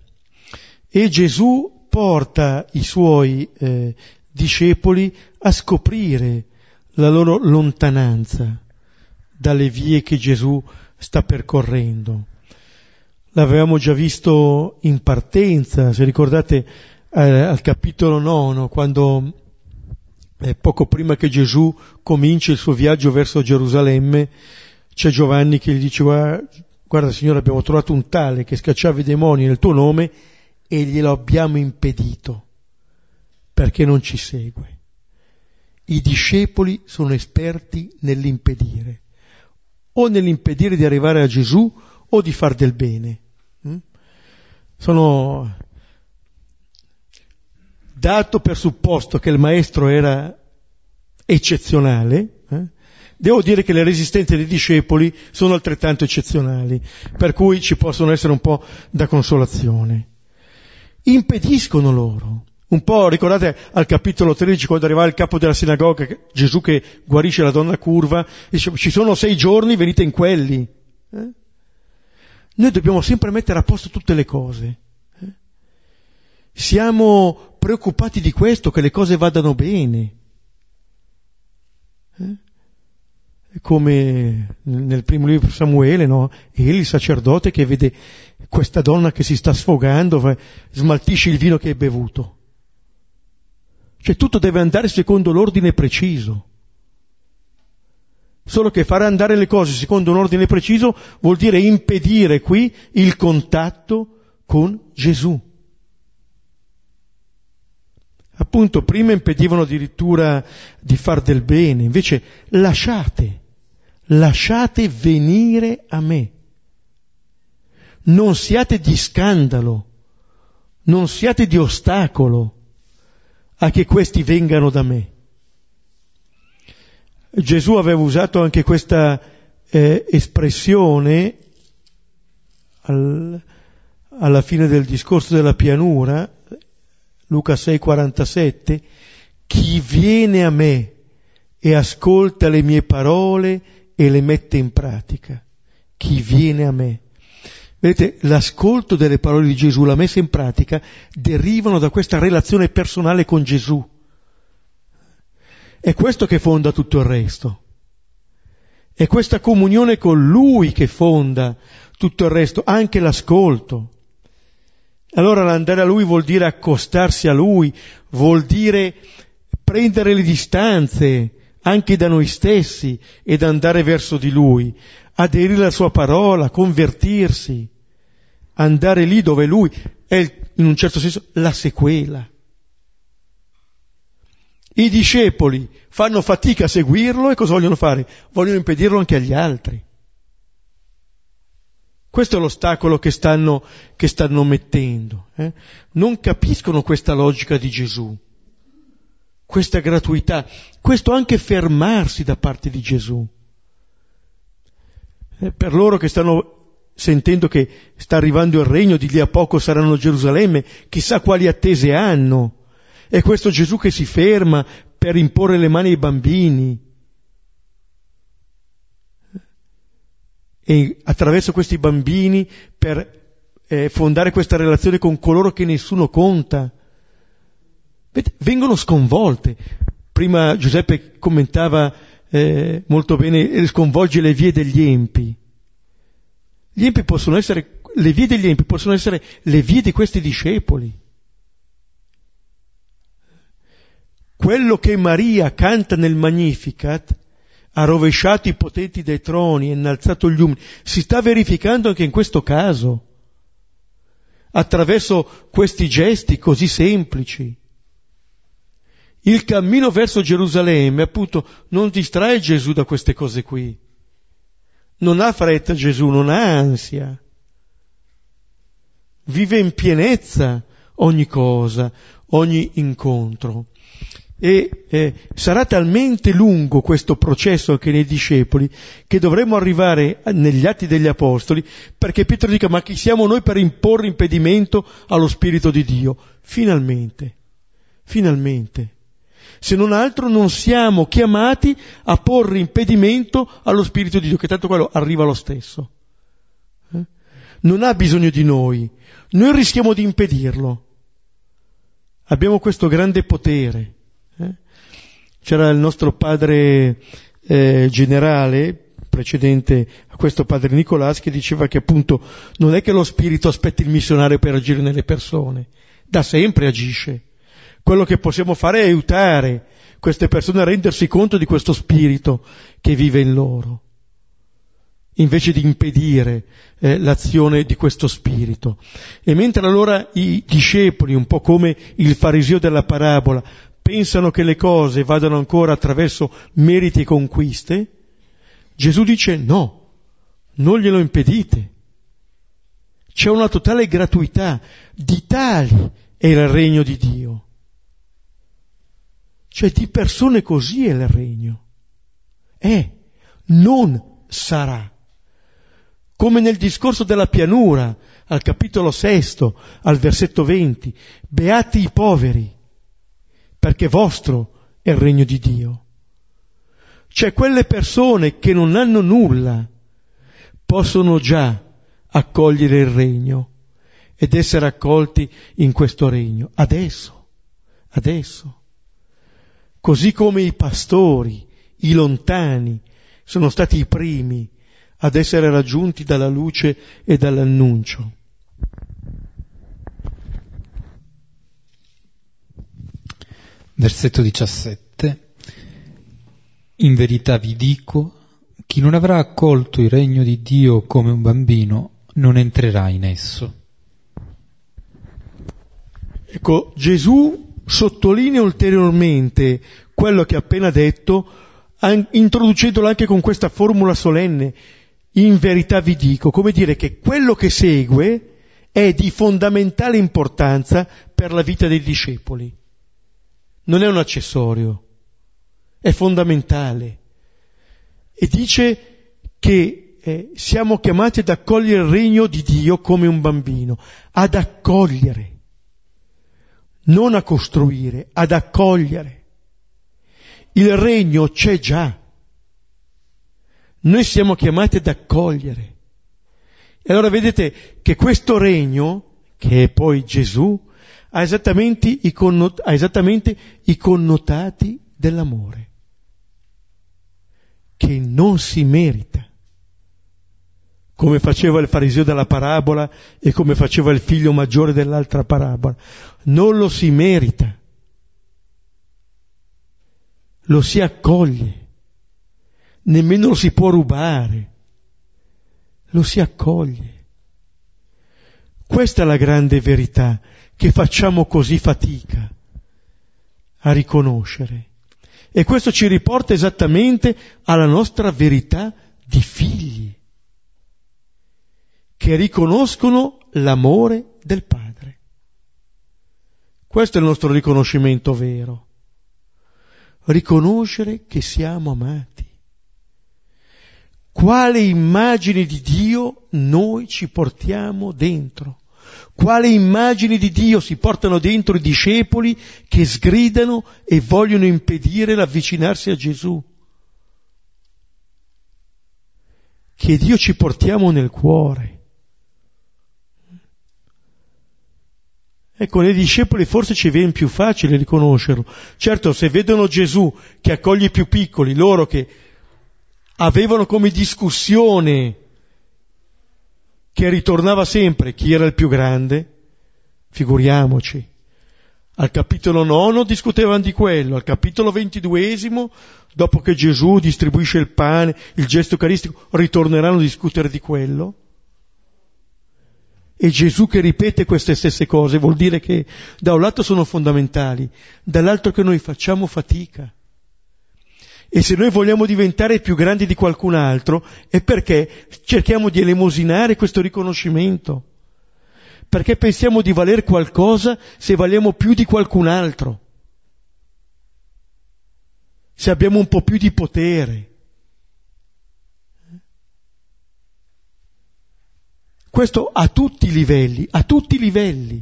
e Gesù porta i suoi eh, discepoli a scoprire la loro lontananza dalle vie che Gesù sta percorrendo. L'avevamo già visto in partenza, se ricordate eh, al capitolo nono, quando eh, poco prima che Gesù comincia il suo viaggio verso Gerusalemme, c'è Giovanni che gli dice guarda Signore abbiamo trovato un tale che scacciava i demoni nel tuo nome e glielo abbiamo impedito perché non ci segue. I discepoli sono esperti nell'impedire, o nell'impedire di arrivare a Gesù o di far del bene. Mm? Sono dato per supposto che il maestro era eccezionale, eh? Devo dire che le resistenze dei discepoli sono altrettanto eccezionali, per cui ci possono essere un po' da consolazione impediscono loro. Un po' ricordate al capitolo 13 quando arriva il capo della sinagoga, Gesù che guarisce la donna curva, dice ci sono sei giorni, venite in quelli. Eh? Noi dobbiamo sempre mettere a posto tutte le cose. Eh? Siamo preoccupati di questo, che le cose vadano bene. Eh? Come nel primo libro di Samuele, no? Egli, il sacerdote che vede questa donna che si sta sfogando, smaltisce il vino che hai bevuto. Cioè tutto deve andare secondo l'ordine preciso. Solo che fare andare le cose secondo un ordine preciso vuol dire impedire qui il contatto con Gesù. Appunto, prima impedivano addirittura di far del bene, invece lasciate, lasciate venire a me. Non siate di scandalo, non siate di ostacolo a che questi vengano da me. Gesù aveva usato anche questa eh, espressione al, alla fine del discorso della pianura, Luca 6:47, chi viene a me e ascolta le mie parole e le mette in pratica. Chi viene a me. Vedete, l'ascolto delle parole di Gesù, la messa in pratica, derivano da questa relazione personale con Gesù. È questo che fonda tutto il resto. È questa comunione con Lui che fonda tutto il resto, anche l'ascolto. Allora l'andare a Lui vuol dire accostarsi a Lui, vuol dire prendere le distanze anche da noi stessi ed andare verso di Lui, aderire alla Sua parola, convertirsi, andare lì dove Lui è in un certo senso la sequela. I discepoli fanno fatica a seguirlo e cosa vogliono fare? Vogliono impedirlo anche agli altri. Questo è l'ostacolo che stanno, che stanno mettendo. Eh? Non capiscono questa logica di Gesù, questa gratuità, questo anche fermarsi da parte di Gesù. Eh, per loro che stanno sentendo che sta arrivando il regno, di lì a poco saranno Gerusalemme, chissà quali attese hanno. È questo Gesù che si ferma per imporre le mani ai bambini, e attraverso questi bambini per eh, fondare questa relazione con coloro che nessuno conta. Vengono sconvolte. Prima Giuseppe commentava eh, molto bene, sconvolge le vie degli empi. Gli empi possono essere, le vie degli empi possono essere le vie di questi discepoli. Quello che Maria canta nel Magnificat ha rovesciato i potenti dei troni e innalzato gli umili. Si sta verificando anche in questo caso, attraverso questi gesti così semplici. Il cammino verso Gerusalemme, appunto, non distrae Gesù da queste cose qui. Non ha fretta Gesù, non ha ansia. Vive in pienezza ogni cosa, ogni incontro. E eh, sarà talmente lungo questo processo anche nei discepoli che dovremo arrivare negli atti degli apostoli perché Pietro dica ma chi siamo noi per imporre impedimento allo Spirito di Dio? Finalmente, finalmente. Se non altro non siamo chiamati a porre impedimento allo Spirito di Dio, che tanto quello arriva lo stesso. Eh? Non ha bisogno di noi, noi rischiamo di impedirlo. Abbiamo questo grande potere eh? C'era il nostro padre eh, generale, precedente a questo padre Nicolás, che diceva che appunto non è che lo spirito aspetti il missionario per agire nelle persone, da sempre agisce. Quello che possiamo fare è aiutare queste persone a rendersi conto di questo spirito che vive in loro, invece di impedire eh, l'azione di questo spirito. E mentre allora i discepoli, un po' come il fariseo della parabola, pensano che le cose vadano ancora attraverso meriti e conquiste, Gesù dice no, non glielo impedite. C'è una totale gratuità, di tali è il regno di Dio. Cioè di persone così è il regno. È, non sarà. Come nel discorso della pianura, al capitolo sesto, al versetto venti, beati i poveri, perché vostro è il regno di Dio. Cioè quelle persone che non hanno nulla possono già accogliere il regno ed essere accolti in questo regno. Adesso, adesso. Così come i pastori, i lontani, sono stati i primi ad essere raggiunti dalla luce e dall'annuncio. Versetto 17. In verità vi dico, chi non avrà accolto il regno di Dio come un bambino non entrerà in esso. Ecco, Gesù sottolinea ulteriormente quello che ha appena detto, introducendolo anche con questa formula solenne, in verità vi dico, come dire che quello che segue è di fondamentale importanza per la vita dei discepoli. Non è un accessorio, è fondamentale. E dice che eh, siamo chiamati ad accogliere il regno di Dio come un bambino, ad accogliere, non a costruire, ad accogliere. Il regno c'è già. Noi siamo chiamati ad accogliere. E allora vedete che questo regno, che è poi Gesù, ha esattamente i, connot- ha esattamente i connotati dell'amore, che non si merita, come faceva il fariseo della parabola e come faceva il figlio maggiore dell'altra parabola. Non lo si merita, lo si accoglie, nemmeno lo si può rubare lo si accoglie. Questa è la grande verità che facciamo così fatica a riconoscere. E questo ci riporta esattamente alla nostra verità di figli, che riconoscono l'amore del Padre. Questo è il nostro riconoscimento vero. Riconoscere che siamo amati quale immagine di Dio noi ci portiamo dentro. Quale immagine di Dio si portano dentro i discepoli che sgridano e vogliono impedire l'avvicinarsi a Gesù. Che Dio ci portiamo nel cuore. Ecco, nei discepoli forse ci viene più facile riconoscerlo. Certo, se vedono Gesù che accoglie i più piccoli, loro che avevano come discussione che ritornava sempre chi era il più grande, figuriamoci. Al capitolo nono discutevano di quello, al capitolo ventiduesimo, dopo che Gesù distribuisce il pane, il gesto eucaristico, ritorneranno a discutere di quello. E Gesù che ripete queste stesse cose vuol dire che da un lato sono fondamentali, dall'altro che noi facciamo fatica. E se noi vogliamo diventare più grandi di qualcun altro è perché cerchiamo di elemosinare questo riconoscimento. Perché pensiamo di valer qualcosa se valiamo più di qualcun altro. Se abbiamo un po' più di potere. Questo a tutti i livelli, a tutti i livelli.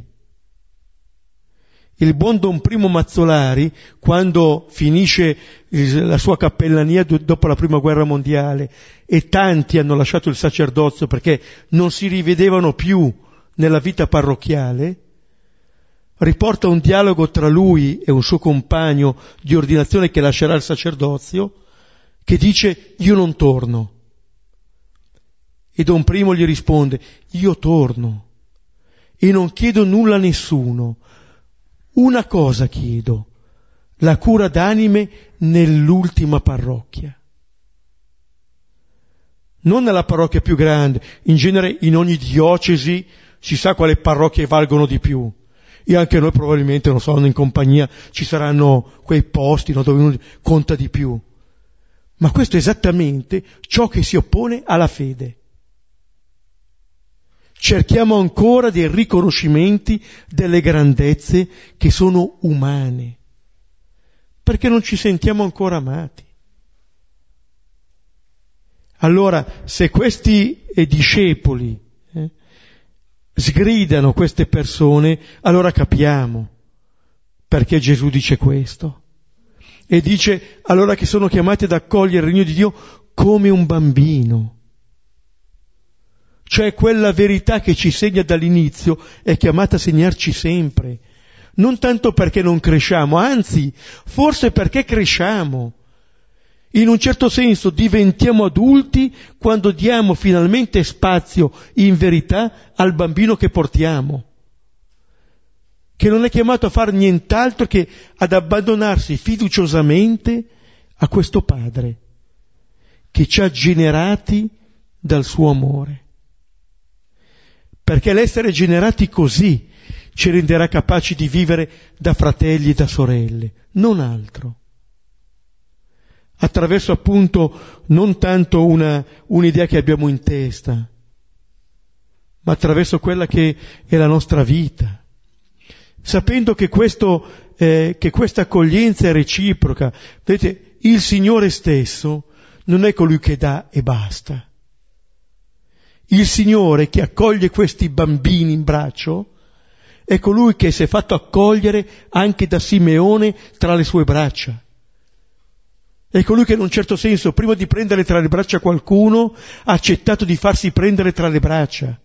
Il buon Don Primo Mazzolari, quando finisce la sua cappellania dopo la prima guerra mondiale e tanti hanno lasciato il sacerdozio perché non si rivedevano più nella vita parrocchiale, riporta un dialogo tra lui e un suo compagno di ordinazione che lascerà il sacerdozio, che dice io non torno. E Don Primo gli risponde io torno e non chiedo nulla a nessuno, una cosa chiedo, la cura d'anime nell'ultima parrocchia. Non nella parrocchia più grande, in genere in ogni diocesi si sa quale parrocchie valgono di più. E anche noi probabilmente, non so, in compagnia ci saranno quei posti no, dove uno conta di più. Ma questo è esattamente ciò che si oppone alla fede cerchiamo ancora dei riconoscimenti delle grandezze che sono umane, perché non ci sentiamo ancora amati. Allora, se questi eh, discepoli eh, sgridano queste persone, allora capiamo perché Gesù dice questo. E dice allora che sono chiamati ad accogliere il regno di Dio come un bambino cioè quella verità che ci segna dall'inizio, è chiamata a segnarci sempre. Non tanto perché non cresciamo, anzi, forse perché cresciamo. In un certo senso diventiamo adulti quando diamo finalmente spazio in verità al bambino che portiamo, che non è chiamato a fare nient'altro che ad abbandonarsi fiduciosamente a questo Padre, che ci ha generati dal suo amore perché l'essere generati così ci renderà capaci di vivere da fratelli e da sorelle, non altro. Attraverso appunto non tanto una, un'idea che abbiamo in testa, ma attraverso quella che è la nostra vita, sapendo che, questo, eh, che questa accoglienza è reciproca. Vedete, il Signore stesso non è colui che dà e basta. Il Signore che accoglie questi bambini in braccio è colui che si è fatto accogliere anche da Simeone tra le sue braccia. È colui che in un certo senso, prima di prendere tra le braccia qualcuno, ha accettato di farsi prendere tra le braccia.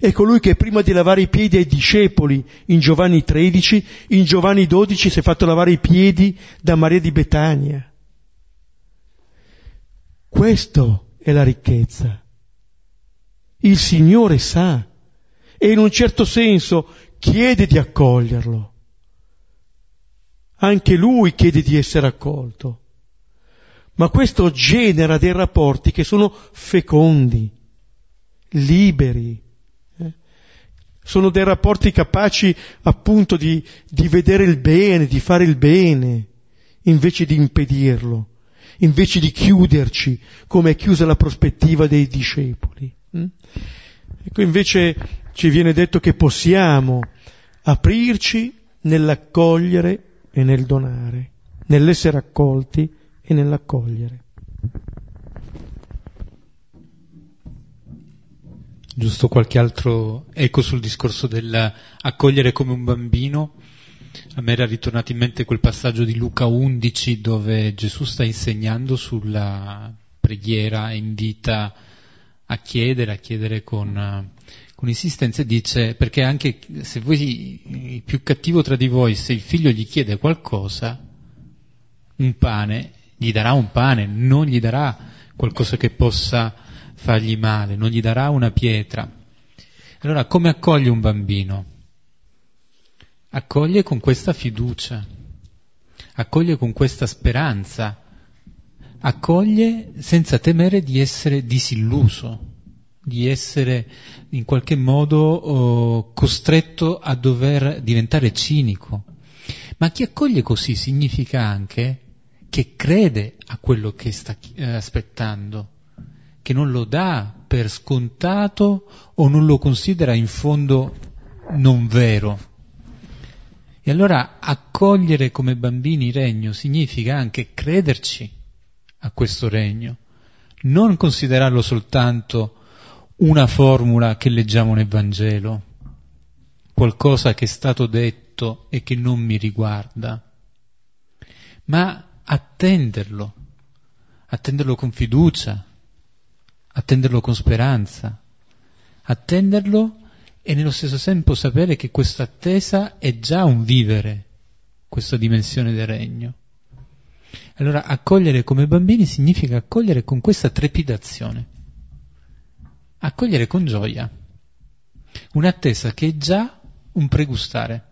È colui che prima di lavare i piedi ai discepoli in Giovanni 13, in Giovanni 12 si è fatto lavare i piedi da Maria di Betania. Questo è la ricchezza. Il Signore sa e in un certo senso chiede di accoglierlo. Anche lui chiede di essere accolto. Ma questo genera dei rapporti che sono fecondi, liberi. Eh? Sono dei rapporti capaci appunto di, di vedere il bene, di fare il bene, invece di impedirlo, invece di chiuderci come è chiusa la prospettiva dei discepoli. Mm? Ecco, invece ci viene detto che possiamo aprirci nell'accogliere e nel donare, nell'essere accolti e nell'accogliere. Giusto qualche altro eco sul discorso dell'accogliere come un bambino. A me era ritornato in mente quel passaggio di Luca 11 dove Gesù sta insegnando sulla preghiera e invita a chiedere, a chiedere con, con insistenza e dice, perché anche se voi, il più cattivo tra di voi, se il figlio gli chiede qualcosa, un pane, gli darà un pane, non gli darà qualcosa che possa fargli male, non gli darà una pietra. Allora, come accoglie un bambino? Accoglie con questa fiducia, accoglie con questa speranza, accoglie senza temere di essere disilluso, di essere in qualche modo oh, costretto a dover diventare cinico. Ma chi accoglie così significa anche che crede a quello che sta eh, aspettando, che non lo dà per scontato o non lo considera in fondo non vero. E allora accogliere come bambini regno significa anche crederci a questo regno, non considerarlo soltanto una formula che leggiamo nel Vangelo, qualcosa che è stato detto e che non mi riguarda, ma attenderlo, attenderlo con fiducia, attenderlo con speranza, attenderlo e nello stesso tempo sapere che questa attesa è già un vivere questa dimensione del regno. Allora accogliere come bambini significa accogliere con questa trepidazione, accogliere con gioia, un'attesa che è già un pregustare,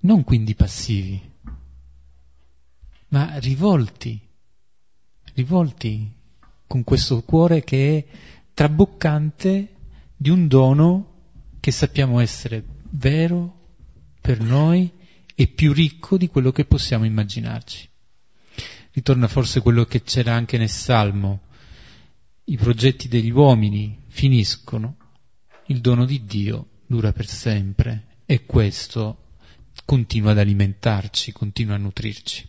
non quindi passivi ma rivolti, rivolti con questo cuore che è traboccante di un dono che sappiamo essere vero per noi e più ricco di quello che possiamo immaginarci. Ritorna forse quello che c'era anche nel Salmo. I progetti degli uomini finiscono, il dono di Dio dura per sempre e questo continua ad alimentarci, continua a nutrirci.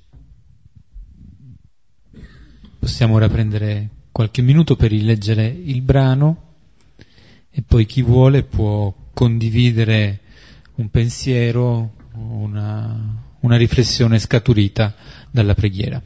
Possiamo ora prendere qualche minuto per rileggere il brano e poi chi vuole può condividere un pensiero, una, una riflessione scaturita dalla preghiera.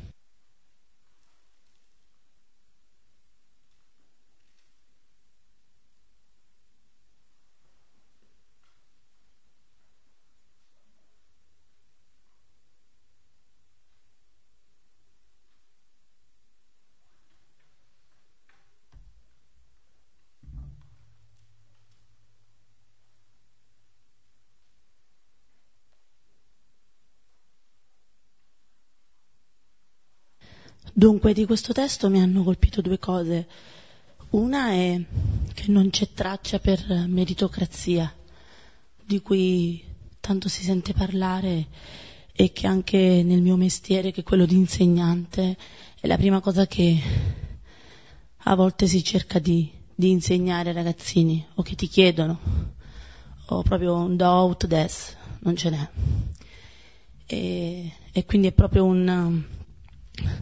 Dunque, di questo testo mi hanno colpito due cose. Una è che non c'è traccia per meritocrazia, di cui tanto si sente parlare e che anche nel mio mestiere, che è quello di insegnante, è la prima cosa che a volte si cerca di, di insegnare ai ragazzini o che ti chiedono, o proprio un do out des, non ce n'è. E, e quindi è proprio un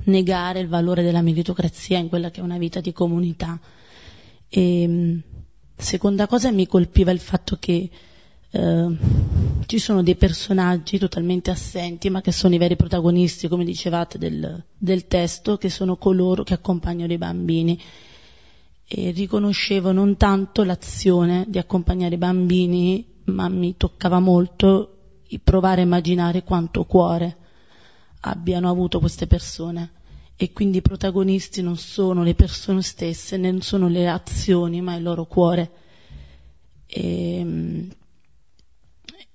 negare il valore della meritocrazia in quella che è una vita di comunità. E, seconda cosa mi colpiva il fatto che eh, ci sono dei personaggi totalmente assenti, ma che sono i veri protagonisti, come dicevate, del, del testo, che sono coloro che accompagnano i bambini. E riconoscevo non tanto l'azione di accompagnare i bambini, ma mi toccava molto provare a immaginare quanto cuore abbiano avuto queste persone. E quindi i protagonisti non sono le persone stesse, né sono le azioni, ma il loro cuore. E,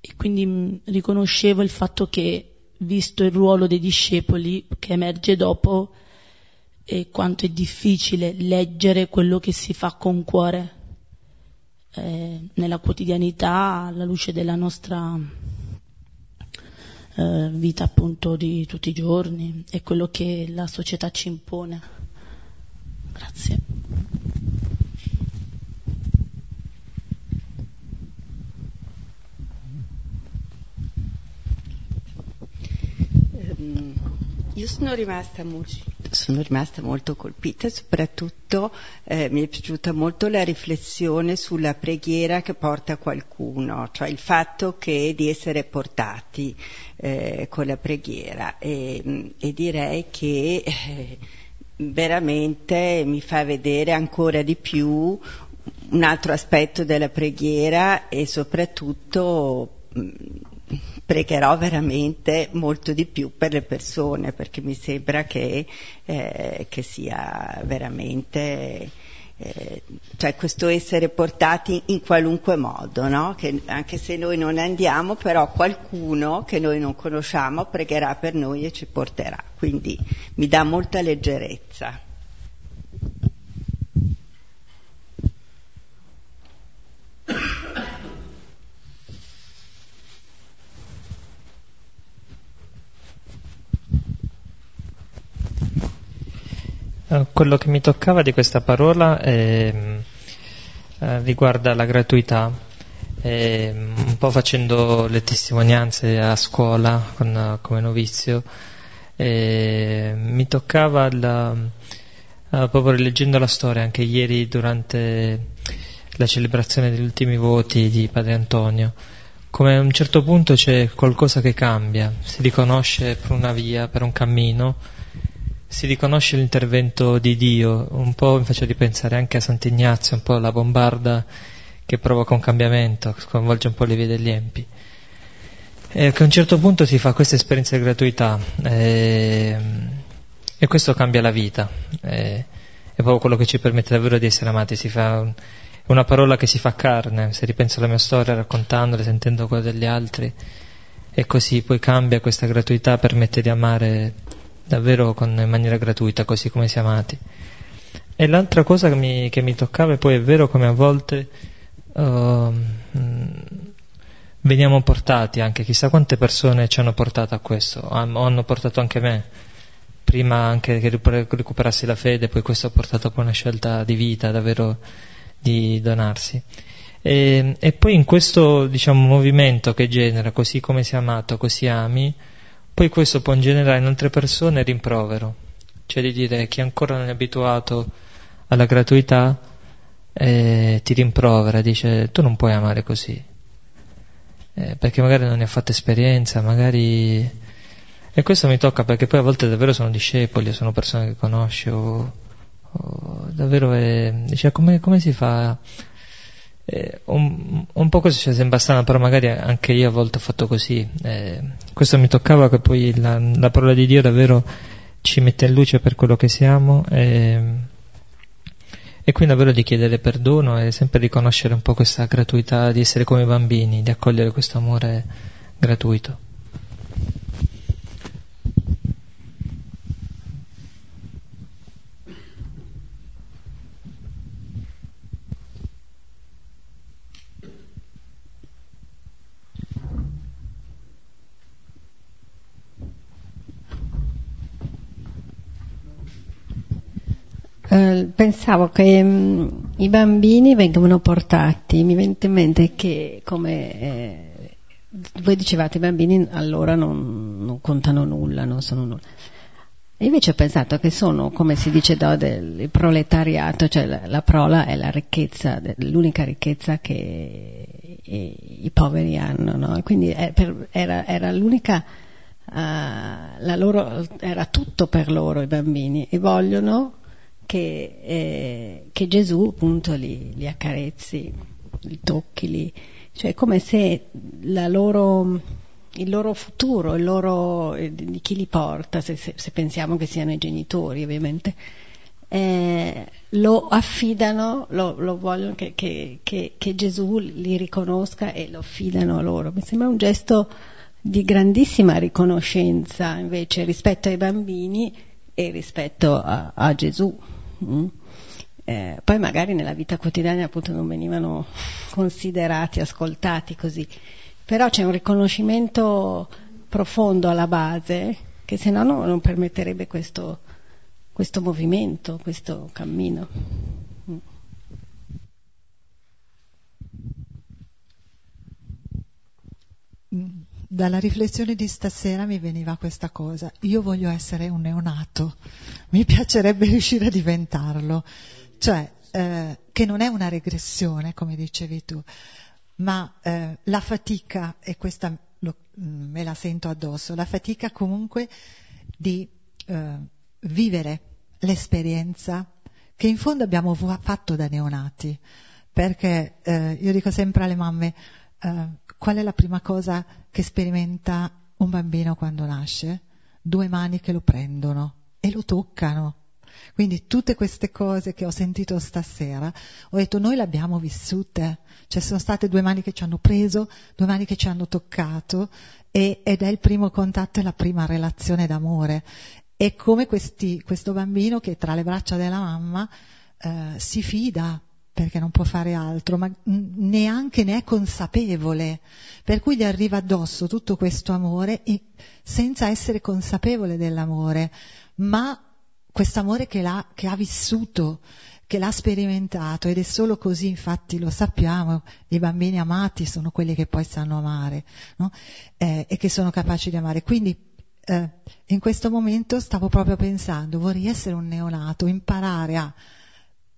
e quindi mm, riconoscevo il fatto che, visto il ruolo dei discepoli che emerge dopo, e quanto è difficile leggere quello che si fa con cuore eh, nella quotidianità, alla luce della nostra eh, vita appunto di tutti i giorni e quello che la società ci impone. Grazie. Io sono rimasta, molto, sono rimasta molto colpita, soprattutto eh, mi è piaciuta molto la riflessione sulla preghiera che porta qualcuno, cioè il fatto che di essere portati eh, con la preghiera. E, e direi che eh, veramente mi fa vedere ancora di più un altro aspetto della preghiera e soprattutto pregherò veramente molto di più per le persone perché mi sembra che, eh, che sia veramente eh, cioè questo essere portati in qualunque modo, no? che anche se noi non andiamo, però qualcuno che noi non conosciamo pregherà per noi e ci porterà, quindi mi dà molta leggerezza. quello che mi toccava di questa parola è, eh, riguarda la gratuità. E, un po' facendo le testimonianze a scuola con, come novizio, mi toccava la, eh, proprio leggendo la storia anche ieri durante la celebrazione degli ultimi voti di Padre Antonio, come a un certo punto c'è qualcosa che cambia, si riconosce per una via, per un cammino, si riconosce l'intervento di Dio, un po' mi faccio ripensare anche a Sant'Ignazio, un po' la bombarda che provoca un cambiamento, sconvolge un po' le vie degli empi. E a un certo punto si fa questa esperienza di gratuità e, e questo cambia la vita, e, è proprio quello che ci permette davvero di essere amati, si fa un, una parola che si fa carne, se ripenso alla mia storia raccontandole, sentendo quella degli altri, e così poi cambia questa gratuità, permette di amare davvero con, in maniera gratuita, così come si amati. E l'altra cosa che mi, che mi toccava, e poi è vero come a volte uh, veniamo portati anche, chissà quante persone ci hanno portato a questo, o hanno portato anche me, prima anche che recuperassi la fede, poi questo ha portato poi una scelta di vita, davvero di donarsi. E, e poi in questo diciamo, movimento che genera, così come si è amato, così ami, poi questo può generare in altre persone rimprovero, cioè di dire chi ancora non è abituato alla gratuità eh, ti rimprovera, dice tu non puoi amare così, eh, perché magari non ne ha fatto esperienza, magari... E questo mi tocca perché poi a volte davvero sono discepoli, sono persone che conosci o, o davvero è... Dice, come, come si fa eh, un, un, po' così ci sembra strano, però magari anche io a volte ho fatto così. Eh, questo mi toccava che poi la, la, parola di Dio davvero ci mette in luce per quello che siamo e, e quindi davvero di chiedere perdono e sempre riconoscere un po' questa gratuità di essere come bambini, di accogliere questo amore gratuito. Eh, pensavo che mh, mm, i bambini vengono portati, mi viene in mente che come eh, voi dicevate i bambini allora non, non contano nulla, non sono nulla. Invece ho pensato che sono, come si dice da del proletariato, cioè la, la, prola è la ricchezza, l'unica ricchezza che i, i poveri hanno, no? Quindi per, era, era, l'unica, uh, loro, era tutto per loro i bambini e vogliono che, eh, che Gesù appunto li, li, accarezzi, li tocchi, li, cioè come se loro, il loro futuro, il loro, eh, di chi li porta, se, se, se, pensiamo che siano i genitori ovviamente, eh, lo affidano, lo, lo vogliono che, che, che, Gesù li riconosca e lo affidano a loro. Mi sembra un gesto di grandissima riconoscenza invece rispetto ai bambini e rispetto a, a Gesù. Mm? Eh, poi magari nella vita quotidiana appunto non venivano considerati, ascoltati così, però c'è un riconoscimento profondo alla base che se no non permetterebbe questo, questo movimento, questo cammino. Mm dalla riflessione di stasera mi veniva questa cosa. Io voglio essere un neonato, mi piacerebbe riuscire a diventarlo. Cioè, eh, che non è una regressione, come dicevi tu, ma eh, la fatica, e questa lo, mm, me la sento addosso, la fatica comunque di eh, vivere l'esperienza che in fondo abbiamo fatto da neonati. Perché eh, io dico sempre alle mamme, eh, qual è la prima cosa che sperimenta un bambino quando nasce? Due mani che lo prendono e lo toccano. Quindi tutte queste cose che ho sentito stasera, ho detto noi le abbiamo vissute, cioè sono state due mani che ci hanno preso, due mani che ci hanno toccato e, ed è il primo contatto e la prima relazione d'amore. È come questi, questo bambino che tra le braccia della mamma eh, si fida, perché non può fare altro, ma neanche ne è consapevole, per cui gli arriva addosso tutto questo amore senza essere consapevole dell'amore, ma quest'amore che, che ha vissuto, che l'ha sperimentato ed è solo così, infatti lo sappiamo, i bambini amati sono quelli che poi sanno amare no? eh, e che sono capaci di amare. Quindi eh, in questo momento stavo proprio pensando, vorrei essere un neonato, imparare a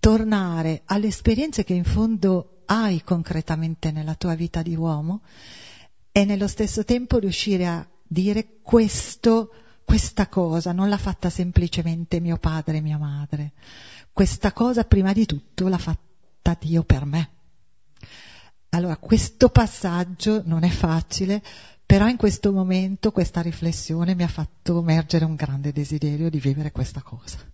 tornare alle esperienze che in fondo hai concretamente nella tua vita di uomo e nello stesso tempo riuscire a dire questo, questa cosa non l'ha fatta semplicemente mio padre e mia madre, questa cosa prima di tutto l'ha fatta Dio per me. Allora, questo passaggio non è facile, però in questo momento questa riflessione mi ha fatto emergere un grande desiderio di vivere questa cosa.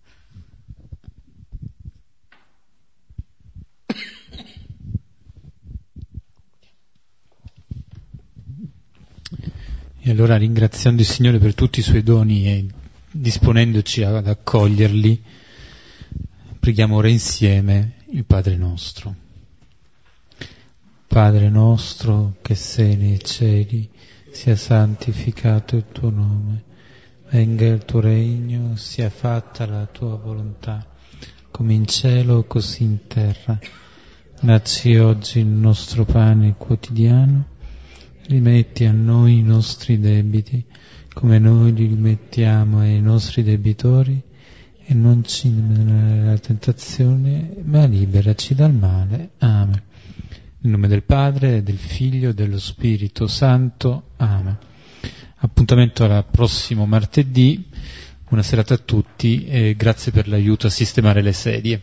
E allora ringraziando il Signore per tutti i suoi doni e disponendoci ad accoglierli, preghiamo ora insieme il Padre nostro. Padre nostro che sei nei cieli, sia santificato il tuo nome, venga il tuo regno, sia fatta la tua volontà, come in cielo così in terra. Dacci oggi il nostro pane quotidiano rimetti a noi i nostri debiti, come noi li rimettiamo ai nostri debitori, e non ci nella tentazione, ma liberaci dal male. Amen. Nel nome del Padre, del Figlio e dello Spirito Santo. Amen. Appuntamento al prossimo martedì. Buona serata a tutti e grazie per l'aiuto a sistemare le sedie.